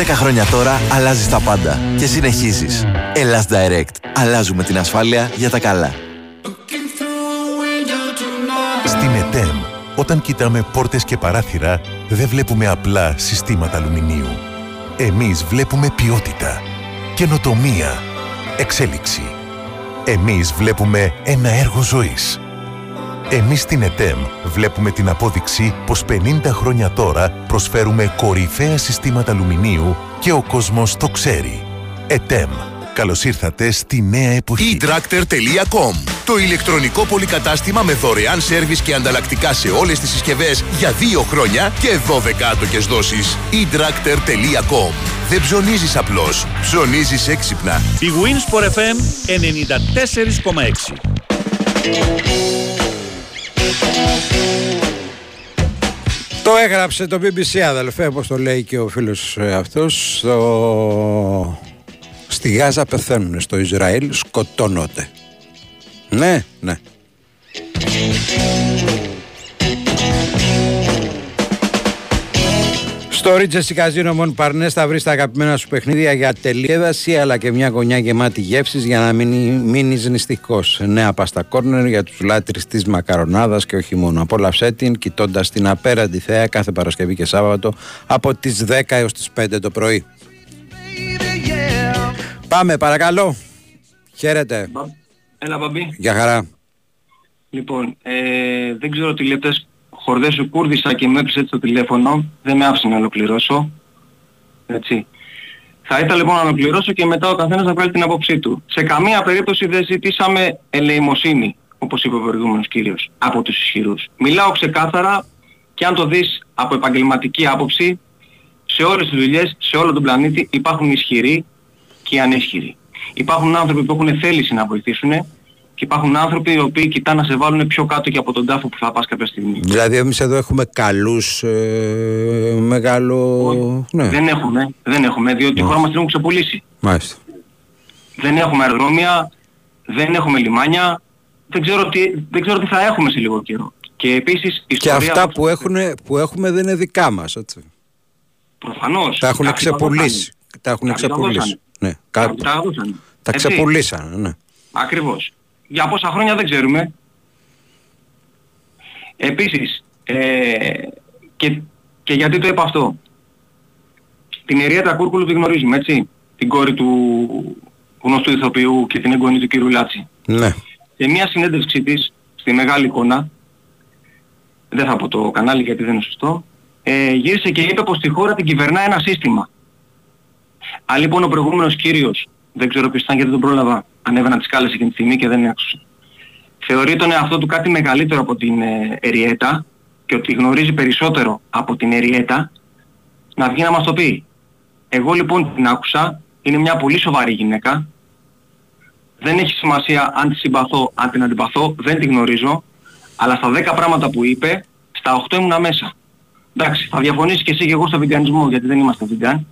10 χρόνια τώρα αλλάζεις τα πάντα και συνεχίζεις. Ελλάς Direct. Αλλάζουμε την ασφάλεια για τα καλά. Στην ΕΤΕΜ, όταν κοιτάμε πόρτες και παράθυρα, δεν βλέπουμε απλά συστήματα αλουμινίου. Εμείς βλέπουμε ποιότητα, καινοτομία, εξέλιξη. Εμείς βλέπουμε ένα έργο ζωής. Εμείς στην ΕΤΕΜ βλέπουμε την απόδειξη πως 50 χρόνια τώρα προσφέρουμε κορυφαία συστήματα αλουμινίου και ο κόσμος το ξέρει. ΕΤΕΜ. Καλώς ήρθατε στη νέα εποχή. eTractor.com Το ηλεκτρονικό πολυκατάστημα με δωρεάν σέρβις και ανταλλακτικά σε όλες τις συσκευές για 2 χρόνια και 12 άτοκες δόσεις. eTractor.com Δεν ψωνίζεις απλώς, ψωνίζεις έξυπνα. Η Winsport FM 94,6 Το έγραψε το BBC αδελφέ όπως το λέει και ο φίλος ε, αυτός. Στο... Στη Γάζα πεθαίνουν, στο Ισραήλ σκοτώνονται Ναι, ναι Στο Ρίτσες Καζίνο Μον Παρνές θα βρεις τα αγαπημένα σου παιχνίδια για τελείεδαση αλλά και μια γωνιά γεμάτη γεύσεις για να μην μείνεις νηστικός. Νέα πάστα κόρνερ για τους λάτρεις της μακαρονάδας και όχι μόνο. Απόλαυσέ την κοιτώντας την απέραντη θέα κάθε Παρασκευή και Σάββατο από τις 10 έως τις 5 το πρωί. Πάμε παρακαλώ. Χαίρετε. Έλα μπαμπή. Για χαρά. Λοιπόν, ε, δεν ξέρω τι λεπτές χορδές σου κούρδισα και με έπεισε έτσι το τηλέφωνο. Δεν με άφησε να ολοκληρώσω. Έτσι. Θα ήθελα λοιπόν να ολοκληρώσω και μετά ο καθένας να βγάλει την άποψή του. Σε καμία περίπτωση δεν ζητήσαμε ελεημοσύνη, όπως είπε ο προηγούμενος κύριος, από τους ισχυρούς. Μιλάω ξεκάθαρα και αν το δεις από επαγγελματική άποψη, σε όλες τις δουλειές, σε όλο τον πλανήτη υπάρχουν ισχυροί και ανίσχυροι. Υπάρχουν άνθρωποι που έχουν θέληση να βοηθήσουν και υπάρχουν άνθρωποι οι οποίοι κοιτάνε να σε βάλουν πιο κάτω και από τον τάφο που θα πας κάποια στιγμή. Δηλαδή εμείς εδώ έχουμε καλούς ε, μεγάλο... Ναι. Δεν έχουμε, δεν έχουμε, διότι η χώρα μας την έχουν ξεπουλήσει. Μάλιστα. Δεν έχουμε αεροδρόμια, δεν έχουμε λιμάνια, δεν ξέρω τι, δεν ξέρω τι θα έχουμε σε λίγο καιρό. Και επίσης η Και αυτά που, έχουν, που έχουμε δεν είναι δικά μας, έτσι. Προφανώς. Τα έχουν Κάποιοι τα ξεπουλήσει. Τα έχουν Κάποιοι τα ξεπουλήσει. δώσανε. Ναι, Κάποιοι κα- τα δώσανε. τα Έτσι. ξεπουλήσανε, ναι. Ακριβώς. Για πόσα χρόνια δεν ξέρουμε. Επίσης, ε, και, και γιατί το είπα αυτό. Την Εριέτα Κούρκουλου τη γνωρίζουμε, έτσι. Την κόρη του γνωστού ηθοποιού και την εγγονή του κύριου Λάτση. Ναι. Σε μια συνέντευξή της, στη μεγάλη εικόνα, δεν θα πω το κανάλι γιατί δεν είναι σωστό, ε, γύρισε και είπε πως στη χώρα την κυβερνά ένα σύστημα. Αν λοιπόν ο προηγούμενος κύριος, δεν ξέρω ποιος ήταν γιατί τον πρόλαβα, ανέβαινα τις κάλες εκείνη τη στιγμή και δεν άκουσα. Θεωρεί τον εαυτό του κάτι μεγαλύτερο από την ε, Εριέτα και ότι γνωρίζει περισσότερο από την Εριέτα, να βγει να μας το πει. Εγώ λοιπόν την άκουσα, είναι μια πολύ σοβαρή γυναίκα, δεν έχει σημασία αν τη συμπαθώ, αν την αντιπαθώ, δεν τη γνωρίζω, αλλά στα 10 πράγματα που είπε, στα 8 ήμουνα μέσα. Εντάξει, θα διαφωνήσεις και εσύ και εγώ στο βιγκανισμό, γιατί δεν είμαστε βιγκαν.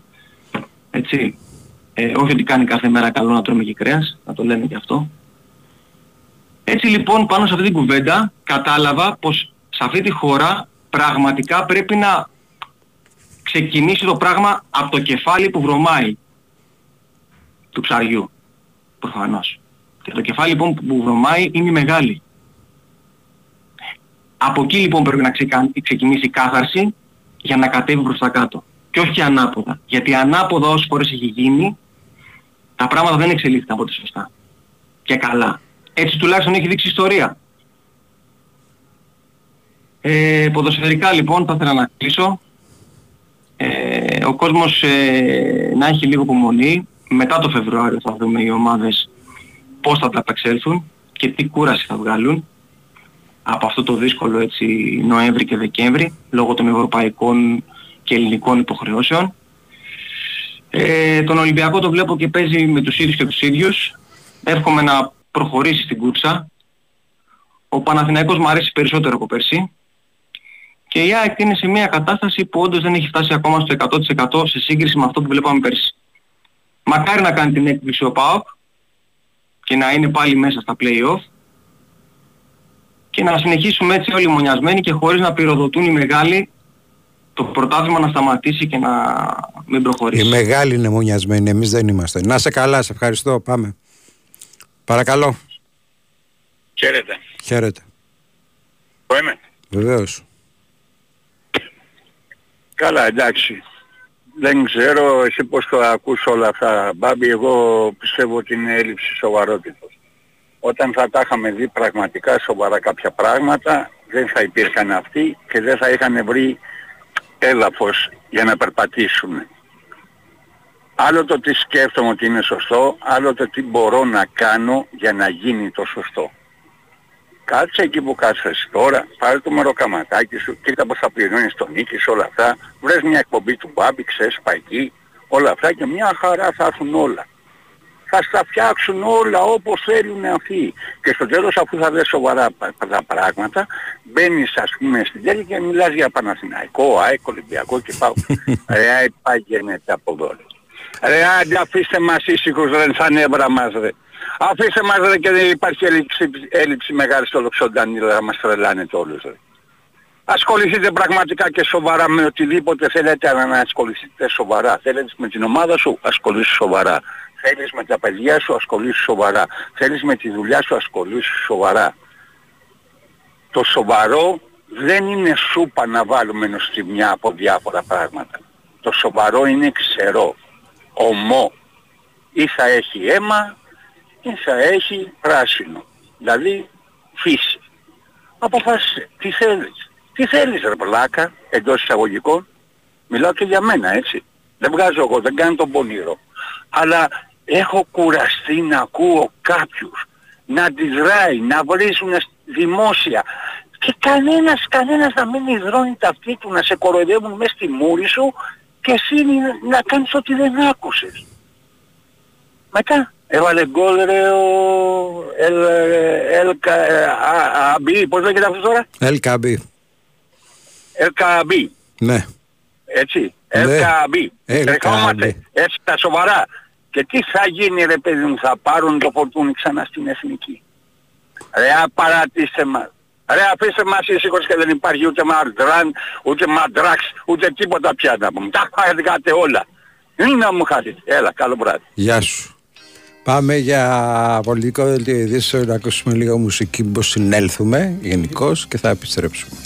Έτσι. Ε, όχι ότι κάνει κάθε μέρα καλό να τρώμε και κρέας, να το λέμε και αυτό. Έτσι λοιπόν πάνω σε αυτή την κουβέντα κατάλαβα πως σε αυτή τη χώρα πραγματικά πρέπει να ξεκινήσει το πράγμα από το κεφάλι που βρωμάει του ψαριού. Προφανώς. Και το κεφάλι λοιπόν που βρωμάει είναι η μεγάλη. Από εκεί λοιπόν πρέπει να ξεκα- ξεκινήσει η κάθαρση για να κατέβει προς τα κάτω. Και όχι ανάποδα. Γιατί ανάποδα όσες φορές έχει γίνει, τα πράγματα δεν εξελίχθηκαν από ό,τι σωστά. Και καλά. Έτσι τουλάχιστον έχει δείξει η ιστορία. Ε, ποδοσφαιρικά λοιπόν θα ήθελα να κλείσω. Ε, ο κόσμος ε, να έχει λίγο υπομονή. Μετά το Φεβρουάριο θα δούμε οι ομάδες πώς θα τα απεξέλθουν και τι κούραση θα βγάλουν από αυτό το δύσκολο έτσι Νοέμβρη και Δεκέμβρη λόγω των ευρωπαϊκών και ελληνικών υποχρεώσεων. Ε, τον Ολυμπιακό το βλέπω και παίζει με τους ίδιους και τους ίδιους. Εύχομαι να προχωρήσει στην κούρσα. Ο Παναθηναϊκός μου αρέσει περισσότερο από πέρσι. Και η ΑΕΚ είναι σε μια κατάσταση που όντως δεν έχει φτάσει ακόμα στο 100% σε σύγκριση με αυτό που βλέπαμε πέρσι. Μακάρι να κάνει την έκπληξη ο ΠΑΟΚ και να είναι πάλι μέσα στα play-off και να συνεχίσουμε έτσι όλοι μονιασμένοι και χωρίς να πυροδοτούν οι μεγάλοι το πρωτάθλημα να σταματήσει και να μην προχωρήσει. Οι μεγάλοι είναι μονιασμένοι, εμείς δεν είμαστε. Να σε καλά, σε ευχαριστώ. Πάμε. Παρακαλώ. Χαίρετε. Χαίρετε. Πού είμαι; Βεβαίως. Καλά, εντάξει. Δεν ξέρω εσύ πώς το ακούς όλα αυτά, Μπάμπη. Εγώ πιστεύω ότι είναι έλλειψη σοβαρότητας. όταν θα τα είχαμε δει πραγματικά σοβαρά κάποια πράγματα, δεν θα υπήρχαν αυτοί και δεν θα είχαν βρει έδαφος για να περπατήσουν. Άλλο το τι σκέφτομαι ότι είναι σωστό, άλλο το τι μπορώ να κάνω για να γίνει το σωστό. Κάτσε εκεί που κάθεσαι τώρα, πάρε το μεροκαματάκι σου, κοίτα πως θα πληρώνεις τον νίκη όλα αυτά, βρες μια εκπομπή του Μπάμπη, ξέσπα εκεί, όλα αυτά και μια χαρά θα έρθουν όλα. Θα στα φτιάξουν όλα όπως θέλουν αυτοί. Και στο τέλος αφού θα δεις σοβαρά πα- τα πράγματα, μπαίνεις ας πούμε στην τέλη και μιλάς για Παναθηναϊκό, ΑΕΚ, Ολυμπιακό και πάω. Ρε ΑΕΚ πάει γίνεται από εδώ. ρε. Ρε άντε αφήστε μας ήσυχους ρε σαν νεύρα μας ρε. Αφήστε μας ρε και δεν υπάρχει έλλειψη, έλλειψη μεγάλη στο Λοξοντανίλα να μας τρελάνετε όλους ρε. Ασχοληθείτε πραγματικά και σοβαρά με οτιδήποτε θέλετε αλλά να ασχοληθείτε σοβαρά. Θέλετε με την ομάδα σου, ασχολήσου σοβαρά. Θέλεις με τα παιδιά σου, ασχολήσου σοβαρά. Θέλεις με τη δουλειά σου, ασχολήσου σοβαρά. Το σοβαρό δεν είναι σούπα να βάλουμε νοστιμιά από διάφορα πράγματα. Το σοβαρό είναι ξερό, ομό. Ή θα έχει αίμα ή θα έχει πράσινο. Δηλαδή φύση. Αποφάσισε. Τι θέλεις. Τι θέλεις ρε πλάκα εντός εισαγωγικών. Μιλάω και για μένα έτσι. Δεν βγάζω εγώ, δεν κάνω τον πονήρο. Αλλά έχω κουραστεί να ακούω κάποιους να αντιδράει, να βρίζουν δημόσια και κανένας, κανένας να μην υδρώνει τα αυτή του, να σε κοροϊδεύουν μέσα στη μούρη σου και εσύ να κάνεις ό,τι δεν άκουσες. Μετά έβαλε γκολ ρε ο Ελ, Ελ, Αμπή, πώς λέγεται αυτός τώρα; Ελκαμπή. Ελκαμπή, Ναι. έτσι. Ναι. Ελκαμπή. El Τρεχόμαστε έτσι τα σοβαρά. Και τι θα γίνει ρε παιδί μου, θα πάρουν το φορτούνι ξανά στην εθνική. Ρε απαρατήστε μας. Ρε αφήστε μας ήσυχος και δεν υπάρχει ούτε μαντράν, ούτε μαντράξ, ούτε τίποτα πια να πούμε. Τα χάρηκατε όλα. Είναι να μου χάσετε. Έλα, καλό βράδυ. Γεια σου. Πάμε για πολιτικό δελτίο ειδήσεων να ακούσουμε λίγο μουσική που συνέλθουμε γενικώς και θα επιστρέψουμε.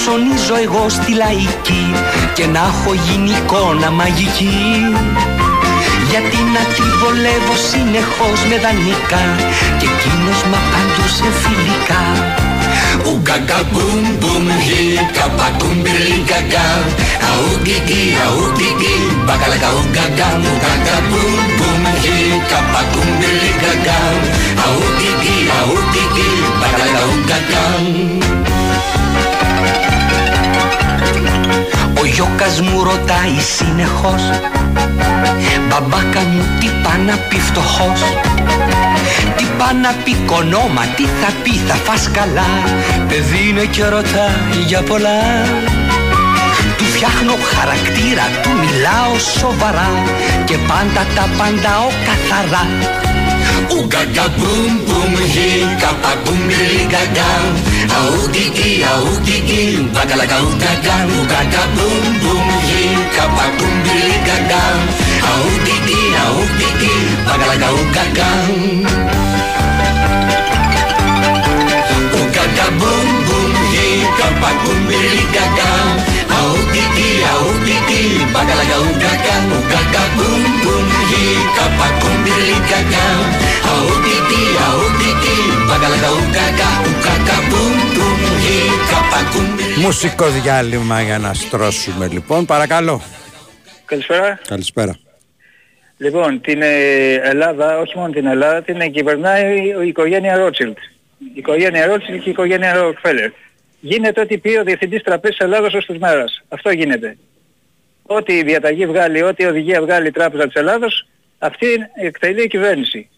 Ψωνίζω εγώ στη λαϊκή Και να έχω γίνει εικόνα μαγική. Γιατί να τη βολεύω συνεχώς με δανεικά Και εκείνος μ' απαντούσε φιλικά. Ουγγαγκα μπουμ μπουμ γι καπακούμ μπιρλιγκαγκα Αουγκιγι αουγκιγι μπακαλακα ουγγαγκα Ουγγαγκα μπουμ μπουμ γι καπακούμ μπιρλιγκαγκα Αουγκιγι αουγκιγι μπακαλακα ουγγαγκα Ο γιώκας μου ρωτάει συνεχώς. Μπαμπάκα μου τι πά να πει φτωχός; Τι πά να πει κονόμα, τι θα πει θα φας καλά; Παιδί είναι και ρωτάει για πολλά. Του φτιάχνω χαρακτήρα του μιλάω σοβαρά. Και πάντα τα πάντα ο καθαρά Ουγγαγκα μπουμ μπουμ γι καπα μπουμ γαγκα Αουκικι αουκικι μπακαλακα ουγγαγκα Ουγγαγκα μπουμ μπουμ γι καπα μπουμ γαγκα Αουκικι αουκικι μπακαλακα ουγγαγκα Ουγγαγκα μπουμ μπουμ γι καπα μπουμ γαγκα Αουκικι αουκικι μπακαλακα ουγγαγκα Ουγγαγκα μπουμ μπουμ γι καπα μπουμ γαγκα Αουκικι αουκικι μπακαλακα ουγγαγκα Ουγγαγκα μπουμ μπουμ γι καπα μπουμ Μουσικό διάλειμμα για να στρώσουμε λοιπόν. Παρακαλώ. Καλησπέρα. Καλησπέρα. Λοιπόν, την ε, Ελλάδα, όχι μόνο την Ελλάδα, την ε, κυβερνάει η οικογένεια Ρότσιλτ. Η οικογένεια Ρότσιλτ και η οικογένεια Ροκφέλερ. Γίνεται ό,τι πει ο Διευθυντής Τραπέζης Ελλάδος ως της μέρας. Αυτό γίνεται. Ό,τι η διαταγή βγάλει, ό,τι η οδηγία βγάλει η Τράπεζα της Ελλάδος, αυτή εκτελεί η κυβέρνηση.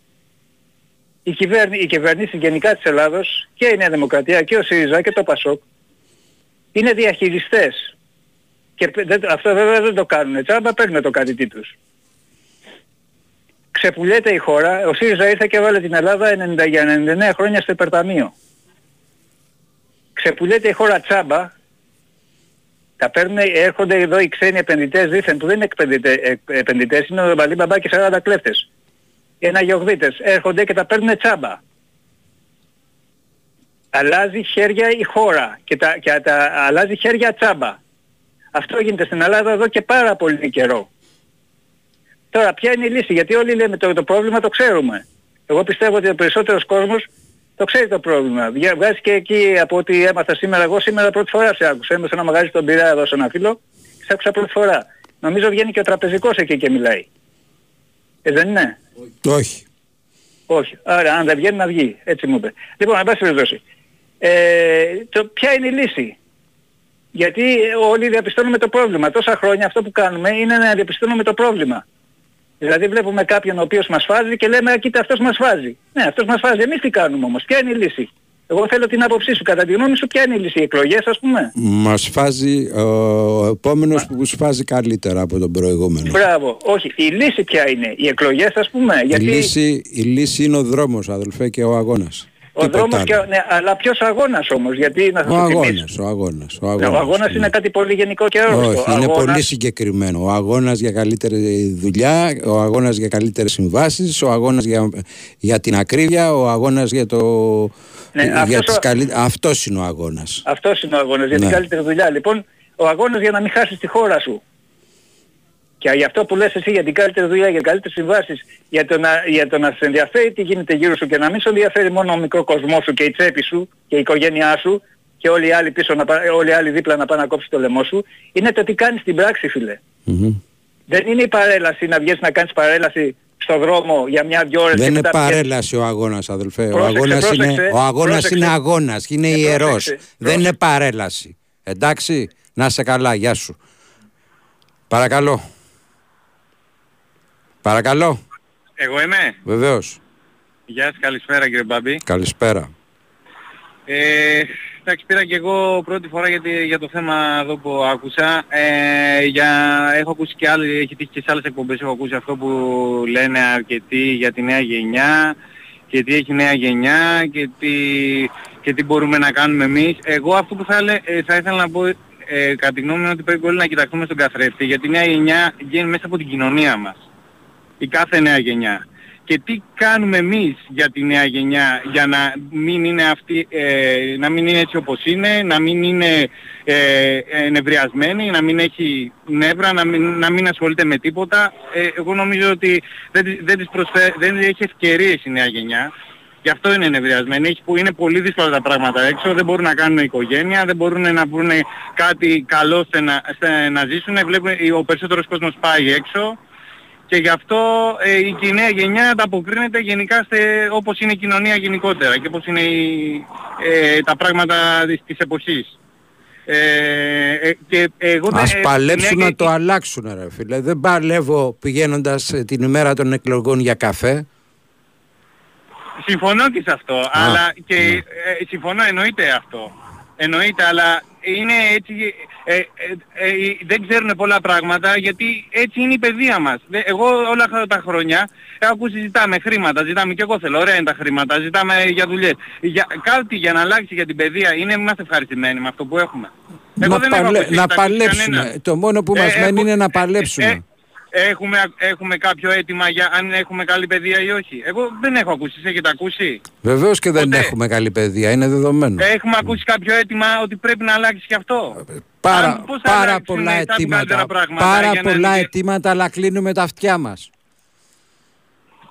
Η, κυβέρνη, οι κυβερνήσεις γενικά της Ελλάδος και η Νέα Δημοκρατία και ο ΣΥΡΙΖΑ και το ΠΑΣΟΚ είναι διαχειριστές. Και δεν- αυτό βέβαια δεν το κάνουν τσάμπα, παίρνουν το κάτι τους. Ξεπουλιέται η χώρα, ο ΣΥΡΙΖΑ ήρθε και έβαλε την Ελλάδα 90, για 99 χρόνια στο υπερταμείο. Ξεπουλιέται η χώρα τσάμπα, τα παίρνουν, έρχονται εδώ οι ξένοι επενδυτές δήθεν που δεν είναι επενδυτέ- ε, επενδυτές, είναι ο Μπαλί Μπαμπά και 40 κλέφτες. Οι αναγιογδίτες έρχονται και τα παίρνουν τσάμπα. Αλλάζει χέρια η χώρα και τα, και τα αλλάζει χέρια τσάμπα. Αυτό γίνεται στην Ελλάδα εδώ και πάρα πολύ καιρό. Τώρα ποια είναι η λύση, γιατί όλοι λέμε το, το πρόβλημα το ξέρουμε. Εγώ πιστεύω ότι ο περισσότερος κόσμος το ξέρεις το πρόβλημα. Βγα- Βγάζει και εκεί από ό,τι έμαθα σήμερα, εγώ σήμερα πρώτη φορά σε άκουσα. Είμαι σε ένα μαγαζί στον Πειραιά εδώ σε ένα φίλο και σε άκουσα πρώτη φορά. Νομίζω βγαίνει και ο τραπεζικός εκεί και μιλάει. Ε, δεν είναι; Όχι. Όχι. Άρα αν δεν βγαίνει να βγει. Έτσι μου είπε. Λοιπόν, εν πάση περιπτώσει. Ε, το, ποια είναι η λύση; Γιατί όλοι διαπιστώνουμε το πρόβλημα. Τόσα χρόνια αυτό που κάνουμε είναι να διαπιστώνουμε το πρόβλημα. Δηλαδή βλέπουμε κάποιον ο οποίος μας φάζει και λέμε «Α, κοίτα αυτός μας φάζει. Ναι, αυτός μας φάζει. Εμείς τι κάνουμε όμως. Ποια είναι η λύση; Εγώ θέλω την άποψή σου. Κατά τη γνώμη σου ποια είναι η λύση; Οι εκλογές ας πούμε. Μας φάζει ο επόμενος που σφάζει καλύτερα από τον προηγούμενο. Μπράβο. Όχι. Η λύση ποια είναι; Οι εκλογές ας πούμε. Η, Γιατί λύση, η λύση είναι ο δρόμος αδελφέ και ο αγώνας. Ο Τίποτα δρόμος άλλο. και... ο- Ναι, αλλά ποιος αγώνας όμως. Γιατί να Ο σας το θυμίσω. αγώνας, ο αγώνας. Ο Ναι, αγώνας, Ο αγώνας είναι κάτι πολύ γενικό και όριστο. Όχι, είναι Αγώνας- πολύ συγκεκριμένο. Ο αγώνας για καλύτερη δουλειά, ο αγώνας για καλύτερες συμβάσεις, ο αγώνας για, για την ακρίβεια, ο αγώνας για το... Ναι, για αυτός τις ο- καλύ... Αυτός είναι ο αγώνας. Αυτός είναι ο αγώνας για την Ναι. καλύτερη δουλειά. Λοιπόν, ο αγώνας για να μην χάσεις τη χώρα σου. Και για αυτό που λες εσύ για την καλύτερη δουλειά, για καλύτερες συμβάσεις, για το, να, για το να σε ενδιαφέρει τι γίνεται γύρω σου και να μην σε ενδιαφέρει μόνο ο μικρό κοσμό σου και η τσέπη σου και η οικογένειά σου και όλοι οι άλλοι, πίσω να, πά- όλοι οι άλλοι δίπλα να πάνε να κόψει το λαιμό σου, είναι το τι κάνεις στην πράξη φίλε. Δεν είναι η παρέλαση να βγεις να κάνεις παρέλαση στο δρόμο για μια-δυο ώρες Δεν και είναι μετά βγαίνεις- παρέλαση ο αγώνας αδελφέ. Πρόσεξε, ο αγώνας, πρόσεξε, είναι, ο αγώνας πρόσεξε. είναι αγώνας, είναι Ε, ιερός. πρόσεξε, Δεν είναι παρέλαση. Εντάξει, να σε καλά, γεια σου. Παρακαλώ. Παρακαλώ, Εγώ είμαι; βεβαίως. Γεια σας, καλησπέρα κύριε Μπάμπη. Καλησπέρα. Ε, εντάξει, πήρα και εγώ πρώτη φορά για, τη- για το θέμα εδώ που άκουσα. Ε, για, έχω ακούσει και άλλοι, έχει τύχει και σε άλλες εκπομπές, έχω ακούσει αυτό που λένε αρκετοί για τη νέα γενιά και τι έχει η νέα γενιά και τι, και τι μπορούμε να κάνουμε εμείς. Εγώ αυτό που θα, έλε- ε, θα ήθελα να πω ε, κατά τη γνώμη μου είναι ότι πρέπει όλοι να κοιταχθούμε στον καθρέφτη γιατί η νέα γενιά βγαίνει μέσα από την κοινωνία μας. Η κάθε νέα γενιά. Και τι κάνουμε εμείς για τη νέα γενιά για να μην είναι, αυτή, ε, να μην είναι έτσι όπως είναι, να μην είναι ε, ενευριασμένη, να μην έχει νεύρα, να μην, να μην ασχολείται με τίποτα. Ε, εγώ νομίζω ότι δεν, της- δεν, της προσφέ- δεν έχει ευκαιρίες η νέα γενιά. Γι' αυτό είναι ενευριασμένη. Έχει, που είναι πολύ δύσκολα τα πράγματα έξω. Δεν μπορούν να κάνουν οικογένεια, δεν μπορούν να βρουν κάτι καλό ώστε να, ώστε να ζήσουν. Βλέπουν, ο περισσότερος κόσμος πάει έξω. Και γι' αυτό ε, η η νέα γενιά ανταποκρίνεται γενικά σε, όπως είναι η κοινωνία γενικότερα και όπως είναι η, ε, τα πράγματα της, της εποχής. Ε, ε, και εγώ δεν- Ας ε, παλέψουν η νέα να το αλλάξουν ρε φίλε. Δεν παλεύω πηγαίνοντας ε, την ημέρα των εκλογών για καφέ. Συμφωνώ και σε αυτό, αλλά και ναι. ε, συμφωνώ εννοείται αυτό. Εννοείται, αλλά είναι έτσι, ε, ε, ε, δεν ξέρουν πολλά πράγματα γιατί έτσι είναι η παιδεία μας. Δε- Εγώ όλα αυτά τα χρόνια έχω ακούσει ζητάμε χρήματα, ζητάμε και εγώ θέλω, ωραία είναι τα χρήματα, ζητάμε για δουλειές. Για, κάτι για να αλλάξει για την παιδεία είναι είμαστε ευχαριστημένοι με αυτό που έχουμε. Εγώ να, δεν έχω παλε- απαιτήσει να τα- παλέψουμε. κανέναν. Το μόνο που μας Ε, μένει έχω- είναι να παλέψουμε. Έχουμε, έχουμε κάποιο αίτημα για αν έχουμε καλή παιδεία ή όχι. Εγώ δεν έχω ακούσει. Εσείς έχετε ακούσει; Βεβαίως και δεν έχουμε καλή παιδεία, είναι δεδομένο. Έχουμε ακούσει κάποιο αίτημα ότι πρέπει να αλλάξει και αυτό; Πάρα, Αν- πώς θα πάρα αλλάξουν πολλά τα αιτήματα. καλύτερα πράγματα Πάρα για να πολλά είναι- αιτήματα, αλλά κλείνουμε τα αυτιά μας.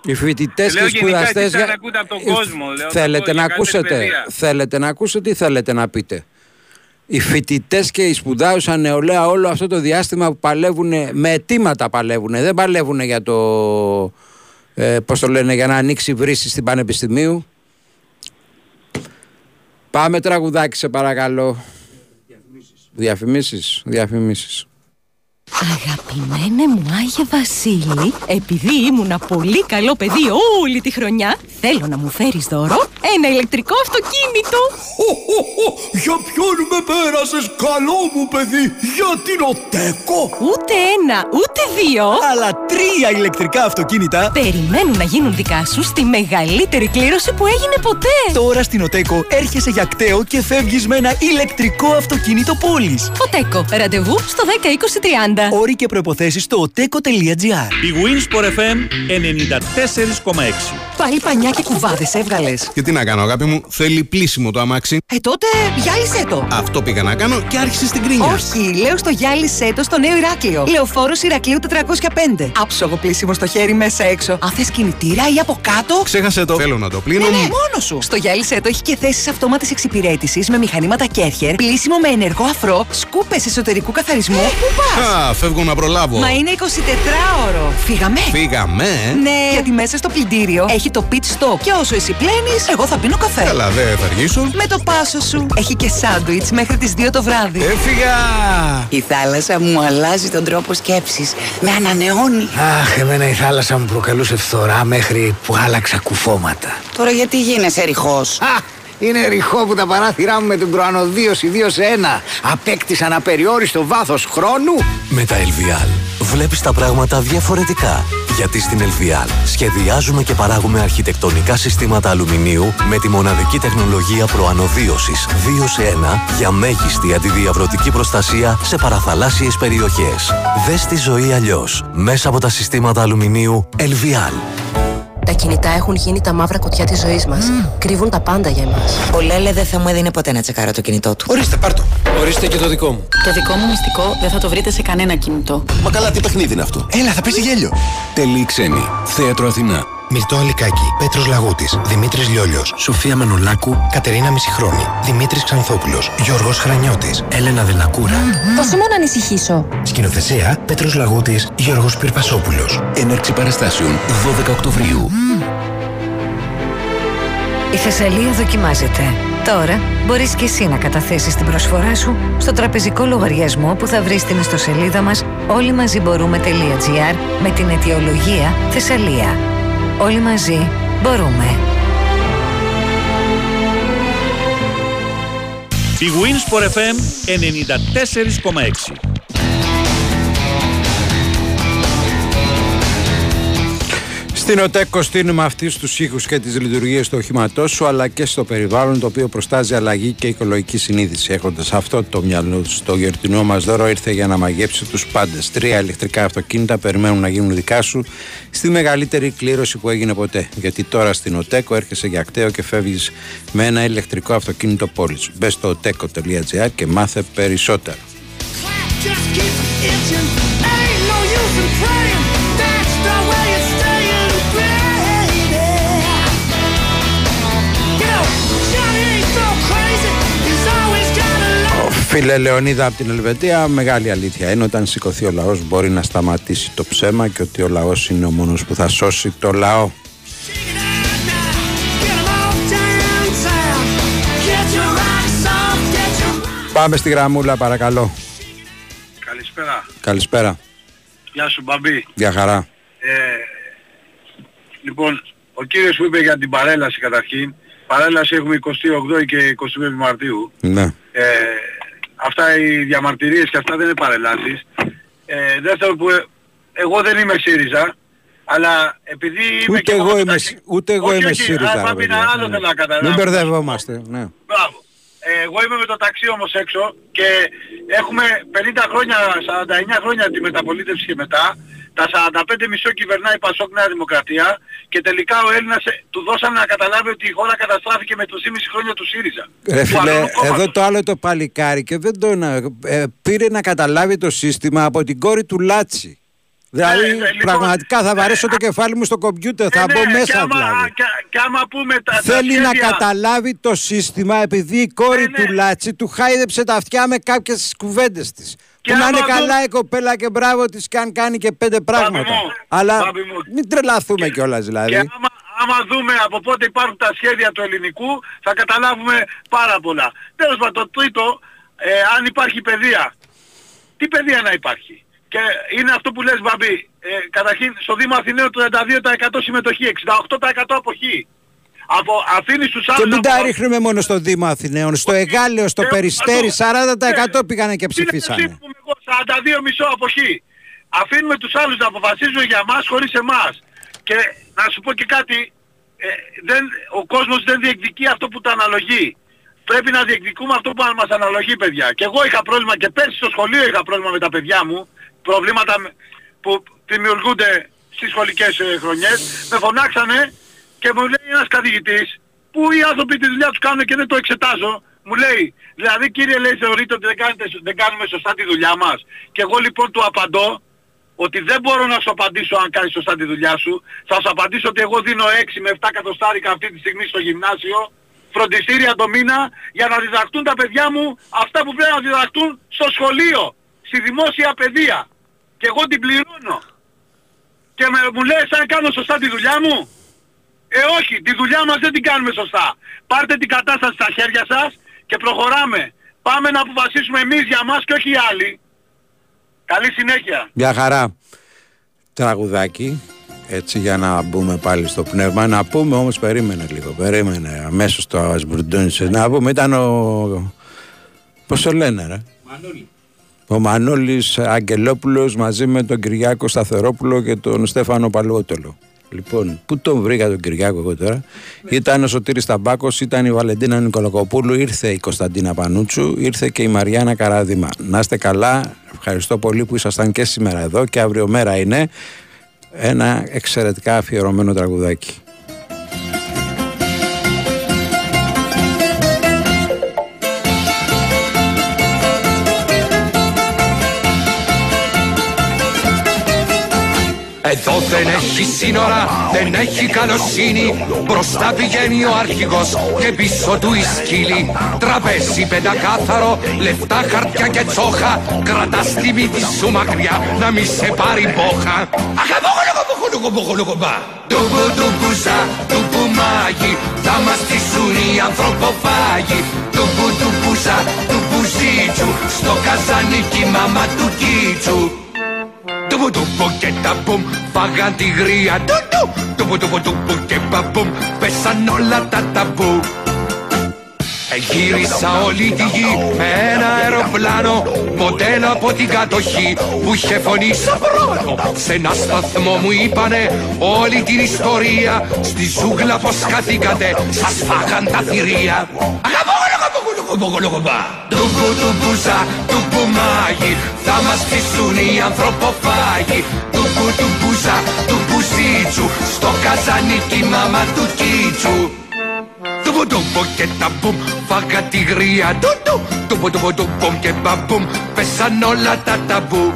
Οι φοιτητές και Λέω οι γενικά σπουδαστές... εσείς για- αν ακούτε από τον Ε, κόσμο, λέω, από τον Θέλετε κόσμο, να για καλύτερη ακούσετε, παιδεία. θέλετε να ακούσετε ή θέλετε να πείτε; Οι φοιτητές και οι σπουδάουσα νεολαία όλο αυτό το διάστημα που παλεύουν με αιτήματα παλεύουν. Δεν παλεύουν για το. Ε, πώς το λένε, για να ανοίξει βρύση στην Πανεπιστημίου. Πάμε τραγουδάκι σε παρακαλώ. Διαφημίσεις, διαφημίσεις. Αγαπημένε μου Άγιε Βασίλη, επειδή ήμουνα πολύ καλό παιδί όλη τη χρονιά, θέλω να μου φέρεις δώρο ένα ηλεκτρικό αυτοκίνητο. Για ποιον με πέρασες καλό μου παιδί, για την ΟΤΕΚΟ. Ούτε ένα, ούτε δύο. Αλλά τρία ηλεκτρικά αυτοκίνητα. Περιμένουν να γίνουν δικά σου στη μεγαλύτερη κλήρωση που έγινε ποτέ. Τώρα στην ΟΤΕΚΟ έρχεσαι για κταίο και φεύγεις με ένα ηλεκτρικό αυτοκίνητο πόλης. Οτέκο, ραντεβού στο 10-20-30. Όροι και προϋποθέσεις στο oteco.gr Η Winsport FM 94,6. Πάλι πανιά και κουβάδες έβγαλες. Και τι να κάνω, αγάπη μου, θέλει πλήσιμο το αμάξι. Ε, τότε γυάλισέ το. Αυτό πήγα να κάνω και άρχισε στην κρίνια. Όχι, λέω στο γυάλισέ το στο νέο Ηράκλειο. Λεωφόρος Ηρακλείου 405. Άψογο πλήσιμο στο χέρι μέσα έξω. Αν θες κινητήρα ή από κάτω. Ξέχασε το. Θέλω να το πλύνω. Ναι, ναι, μόνο σου. Στο γυάλισέ το έχει και θέσεις αυτόματης εξυπηρέτησης με μηχανήματα Κέρχερ, πλήσιμο με ενεργό αφρό, σκούπες εσωτερικού καθαρισμού. Πού πα! Α, φεύγω να προλάβω. Μα είναι 24ωρο. Φύγαμε. Φύγαμε. ε. Ναι, γιατί μέσα στο πλυντήριο έχει το pit stop. Και όσο εσύ πλένεις, εγώ θα πίνω καφέ. Καλά, δεν θα αργήσω. Με το πάσο σου. Έχει και σάντουιτς μέχρι τις 2 το βράδυ. Έφυγα! Η θάλασσα μου αλλάζει τον τρόπο σκέψης. Με ανανεώνει. Αχ, εμένα η θάλασσα μου προκαλούσε φθορά μέχρι που άλλαξα κουφώματα. Τώρα γιατί γίνεσαι ρηχός; Α, είναι ρηχό που τα παράθυρά μου με την προανοδίωση 2 σε 1 απέκτησαν απεριόριστο βάθος χρόνου. Με τα LVL βλέπεις τα πράγματα διαφορετικά. Γιατί στην LVL σχεδιάζουμε και παράγουμε αρχιτεκτονικά συστήματα αλουμινίου με τη μοναδική τεχνολογία προανοδίωσης 2 σε 1 για μέγιστη αντιδιαβρωτική προστασία σε παραθαλάσσιες περιοχές. Δες τη ζωή αλλιώς μέσα από τα συστήματα αλουμινίου LVL. Τα κινητά έχουν γίνει τα μαύρα κουτιά της ζωής μας. Κρύβουν τα πάντα για εμάς. Ο Λέλε δεν θα μου έδινε ποτέ να τσεκάρω το κινητό του. Ορίστε, πάρτο. Ορίστε και το δικό μου. Το δικό μου μυστικό δεν θα το βρείτε σε κανένα κινητό. Μα καλά, τι παιχνίδι είναι αυτό; Έλα, θα παίζει γέλιο. Τελή ξένη. Θέατρο Αθηνά. Μυρτό Αλικάκη, Πέτρος Λαγούτης, Δημήτρης Λιόλιος, Σοφία Μανολάκου, Κατερίνα Μισηχρόνη, Δημήτρης Ξανθόπουλος, Γιώργος Χρανιώτης, Έλενα Δελακούρα. Πόσο μόνο να ανησυχήσω. Σκηνοθεσία Πέτρος Λαγούτης, Γιώργος Πυρπασόπουλος. Έναρξη παραστάσεων 12 Οκτωβρίου. Η Θεσσαλία δοκιμάζεται. Τώρα μπορείς και εσύ να καταθέσεις την προσφορά σου στο τραπεζικό λογαριασμό που θα βρεις στην ιστοσελίδα μας όλοι μαζί μπορούμε.gr με την αιτιολογία Θεσσαλία. Όλοι μαζί μπορούμε. Η Winsport FM 94,6. Στην ΟΤΕΚ στείλουμε αυτή στους ήχους και τις λειτουργίες του οχήματός σου, αλλά και στο περιβάλλον το οποίο προστάζει αλλαγή και οικολογική συνείδηση. Έχοντας αυτό το μυαλό του, το γιορτινό μας δώρο ήρθε για να μαγέψει τους πάντες. Τρία ηλεκτρικά αυτοκίνητα περιμένουν να γίνουν δικά σου στη μεγαλύτερη κλήρωση που έγινε ποτέ. Γιατί τώρα στην ΟΤΕΚΟ έρχεσαι για κταίο και φεύγεις με ένα ηλεκτρικό αυτοκίνητο πόλης. Μπες στο oteco.gr και μάθε περισσότερα. Φίλε Λεωνίδα από την Ελβετία, μεγάλη αλήθεια είναι όταν σηκωθεί ο λαός μπορεί να σταματήσει το ψέμα και ότι ο λαός είναι ο μόνος που θα σώσει το λαό. Downtown. Get your rocks off. Get your Πάμε στη γραμμούλα παρακαλώ. Καλησπέρα. Καλησπέρα. Γεια σου Μπαμπή. Γεια χαρά. Ε, λοιπόν, ο κύριος που είπε για την παρέλαση καταρχήν, παρέλαση έχουμε 28 και 25 Μαρτίου. Ναι. Ε, αυτά οι διαμαρτυρίες και αυτά δεν είναι παρελάσεις. Ε, δεύτερο που ε, εγώ δεν είμαι ΣΥΡΙΖΑ, αλλά επειδή είμαι Ούτε και εγώ από είμαι, μεταξύ- ούτε εγώ Όχι, είμαι όχι, ΣΥΡΙΖΑ. α, ρε πάμε παιδιά, ένα άλλο ναι. θέλω να καταλάβω. Μην μπερδευόμαστε. Ναι. Μπράβο. Ε, εγώ είμαι με το ταξί όμως έξω και έχουμε 50 χρόνια, 49 χρόνια τη μεταπολίτευση και μετά. Τα 45 μισό κυβερνάει η Πασόκ Νέα Δημοκρατία και τελικά ο Έλληνας ε, του δώσανε να καταλάβει ότι η χώρα καταστράφηκε με το 2,5 χρόνια του ΣΥΡΙΖΑ. Ρε Του φίλε, αλλού κόμματος. εδώ το άλλο το παλικάρι και δεν το να- ε, πήρε να καταλάβει το σύστημα από την κόρη του Λάτσι. Δηλαδή, Ε, ε, λοιπόν, πραγματικά θα βαρέσω το κεφάλι μου στο κομπιούτερ, θα μπω Ναι, και μέσα άμα, δηλαδή. και, και άμα πούμε τα, τα Θέλει να σχέδια- καταλάβει το σύστημα επειδή η κόρη του Λάτσι του χάιδεψε τα αυτιά με κάποιες κουβέντες της. Και Που να άμα είναι δω- καλά η κοπέλα και μπράβο της και αν κάνει και πέντε πράγματα. μου, Αλλά Μπάμπη μου. μην τρελαθούμε κιόλας δηλαδή. Και άμα, άμα δούμε από πότε υπάρχουν τα σχέδια του ελληνικού θα καταλάβουμε πάρα πολλά. Τέλος πάντων το τρίτο, ε, αν υπάρχει παιδεία. Τι παιδεία να υπάρχει; Και είναι αυτό που λες Μπαμπή. Ε, καταρχήν στο Δήμο Αθηναίων 32% συμμετοχή, 68% αποχή. Από, αφήνεις τους Και άλλους μην να τα απο- ρίχνουμε μόνο στο Δήμο Αθηναίων. Στο Εγάλεο, στο Ε, Περιστέρι, αυτό. 40% πήγανε και Τι να ψηφίσανε. ψήφουμε εγώ, 42 μισό αποχή. Αφήνουμε τους άλλους να αποφασίζουν για μας χωρίς εμάς. Και να σου πω και κάτι, ε, δεν, ο κόσμος δεν διεκδικεί αυτό που τα αναλογεί. Πρέπει να διεκδικούμε αυτό που μας αναλογεί παιδιά. Και εγώ είχα πρόβλημα και πέρσι στο σχολείο είχα πρόβλημα με τα παιδιά μου, προβλήματα με- που δημιουργούνται στις σχολικές ε, χρονιές. Με φωνάξανε και μου λέει ένας καθηγητής που οι άνθρωποι τη δουλειά τους κάνουν και δεν το εξετάζω; Μου λέει, δηλαδή κύριε λέει θεωρείτε ότι δεν, κάνετε, δεν κάνουμε σωστά τη δουλειά μας; Και εγώ λοιπόν του απαντώ ότι δεν μπορώ να σου απαντήσω αν κάνεις σωστά τη δουλειά σου. Θα σου απαντήσω ότι εγώ δίνω 6 με 7 εκατοστάρικα αυτή τη στιγμή στο γυμνάσιο, φροντιστήρια το μήνα, για να διδαχτούν τα παιδιά μου αυτά που πρέπει να διδαχτούν στο σχολείο, στη δημόσια παιδεία. Και εγώ την πληρώνω. Και με, μου λέει αν κάνω σωστά τη δουλειά μου. Ε όχι, τη δουλειά μας δεν την κάνουμε σωστά. Πάρτε την κατάσταση στα χέρια σας και προχωράμε. Πάμε να αποφασίσουμε εμείς για μας και όχι οι άλλοι. Καλή συνέχεια. Μια χαρά. Τραγουδάκι. Έτσι για να μπούμε πάλι στο πνεύμα. Να πούμε όμως περίμενε λίγο. Περίμενε αμέσως το Ασμπουρντούνισε. Να πούμε ήταν ο... Πώς το λένε ρε; Ο Μανώλης Αγγελόπουλος μαζί με τον Κυριάκο Σταθερόπουλο και τον Στέφανο Παλαιότολο. Λοιπόν, πού τον βρήκα τον Κυριάκο εγώ τώρα; Ήταν ο Σωτήρης Ταμπάκος, ήταν η Βαλεντίνα Νικολακοπούλου, ήρθε η Κωνσταντίνα Πανούτσου, ήρθε και η Μαριάννα Καράδημα. Να είστε καλά, ευχαριστώ πολύ που ήσασταν και σήμερα εδώ και αύριο μέρα είναι ένα εξαιρετικά αφιερωμένο τραγουδάκι. Εδώ δεν έχει σύνορα, δεν έχει καλοσύνη. Μπροστά πηγαίνει ο αρχηγός και πίσω του η σκύλη. Τραπέζι πεντακάθαρο, λεφτά χαρτιά και τσόχα. Κρατάς τη μύτη σου μακριά να μη σε πάρει μπόχα. Αχαμπόγολογομπογολογομπογολογομπά Τουμπου τουμπουζά, τουμπου μάγι Θα μας στήσουν οι ανθρωποφάγοι. Τουμπου τουμπουζά, τουμπου ζήτσου. Στο καζανίκι μάμα του κίτσου Τουπου τουπου και τα μπουμ φάγαν τη γρία Τουτου Τουπου τουπου τουπου και παμπουμ πέσαν όλα τα ταμπού. Ε, Γύρισα όλη τη γη με ένα αεροπλάνο Μοντέλο από την κατοχή που είχε φωνή σαν πρόνο Σε ένα σταθμό μου είπανε όλη την ιστορία. Στη ζούγκλα πως χαθήκατε σας φάγαν τα θηρία. Τουμπου τουμπουζά, τουμπου μάγι Θα μας φυσούν οι ανθρωποφάγοι. Τουμπου τουμπουζά, τουμπου ζήτσου Στο καζανίκι μάμα του κίτσου Τουμπου τουμπου και τα μπουμ Φάγα τη γρία. Τουμπου τουμπου τουμπου τουμπου και μπαμπουμ Πέσαν όλα τα ταμπού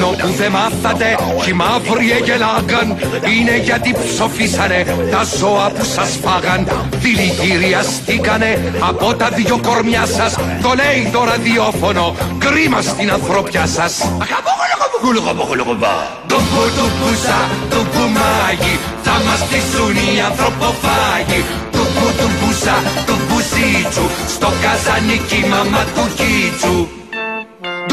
Εκείνο που δεν μάθατε κι οι μαύροι εγελάγαν Είναι γιατί ψοφίσανε τα ζώα που σας φάγαν Δηλητηριαστήκανε από τα δυο κορμιά σας Το λέει το ραδιόφωνο κρίμα στην ανθρωπιά σας Τουπου τουπουζά, τουπου μάγι Θα μας στήσουν οι ανθρωποφάγοι Τουπου τουπουζά, τουπου ζήτσου κίτσου Στο καζανίκι μαμά του κίτσου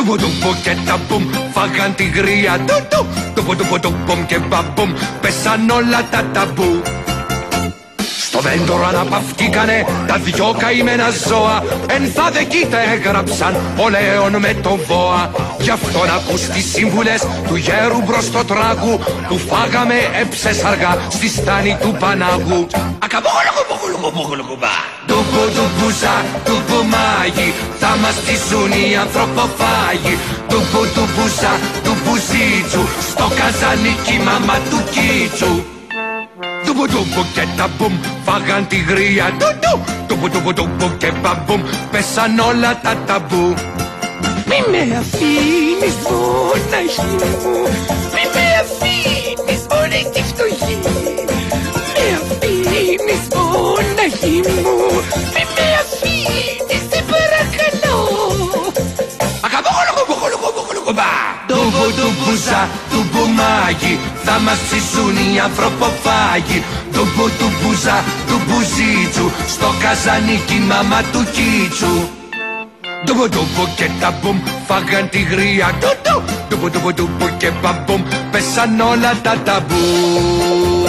Τουπο τουπο και τα μπουμ. Φάγαν τη γρία του του Τουπο τουπο τουπομ και μπαμπομ. Πέσαν όλα τα ταμπού. Στο δέντρο αναπαυτήκανε τα δυο καημένα ζώα. Εν θα δεκείτε έγραψαν ο Λέων με τον Βόα. Γι' αυτό να ακούς τις σύμβουλες του γέρου μπρος στο τράγου Που φάγαμε έψες αργά στη στάνη του Πανάγου. Τουπου τουπουζά, τουπου μάγι Θα μας τυσούν οι ανθρωποφάγοι. Τουπου τουπουζά, τουπου ζήτσου Στο καζανίκι μαμά του κίτσου. Τουπου τουπου και τα μπουμ φάγαν τη γρία. Του του. Τουπου τουπου τουπου και μπαμπούμ πέσαν όλα τα ταμπού. Μη με αφήνεις μοναχή μου Μη με αφήνεις μόνη τη φτωχή. Με αφήνεις μοναχή μου Μη με Τουμπου τουμπουζά, τουμπουμάγι Θα μας ψήσουν οι ανθρωποφάγοι. Τουμπου τουμπουζά, τουμπουζίτσου Στο καζανίκι μαμά του κίτσου. Τουμπου τουμπου και τα μπουμ φάγαν τη γρία. Τουμπου τουμπου τουμπου και μπαμπούμ πέσαν όλα τα ταμπού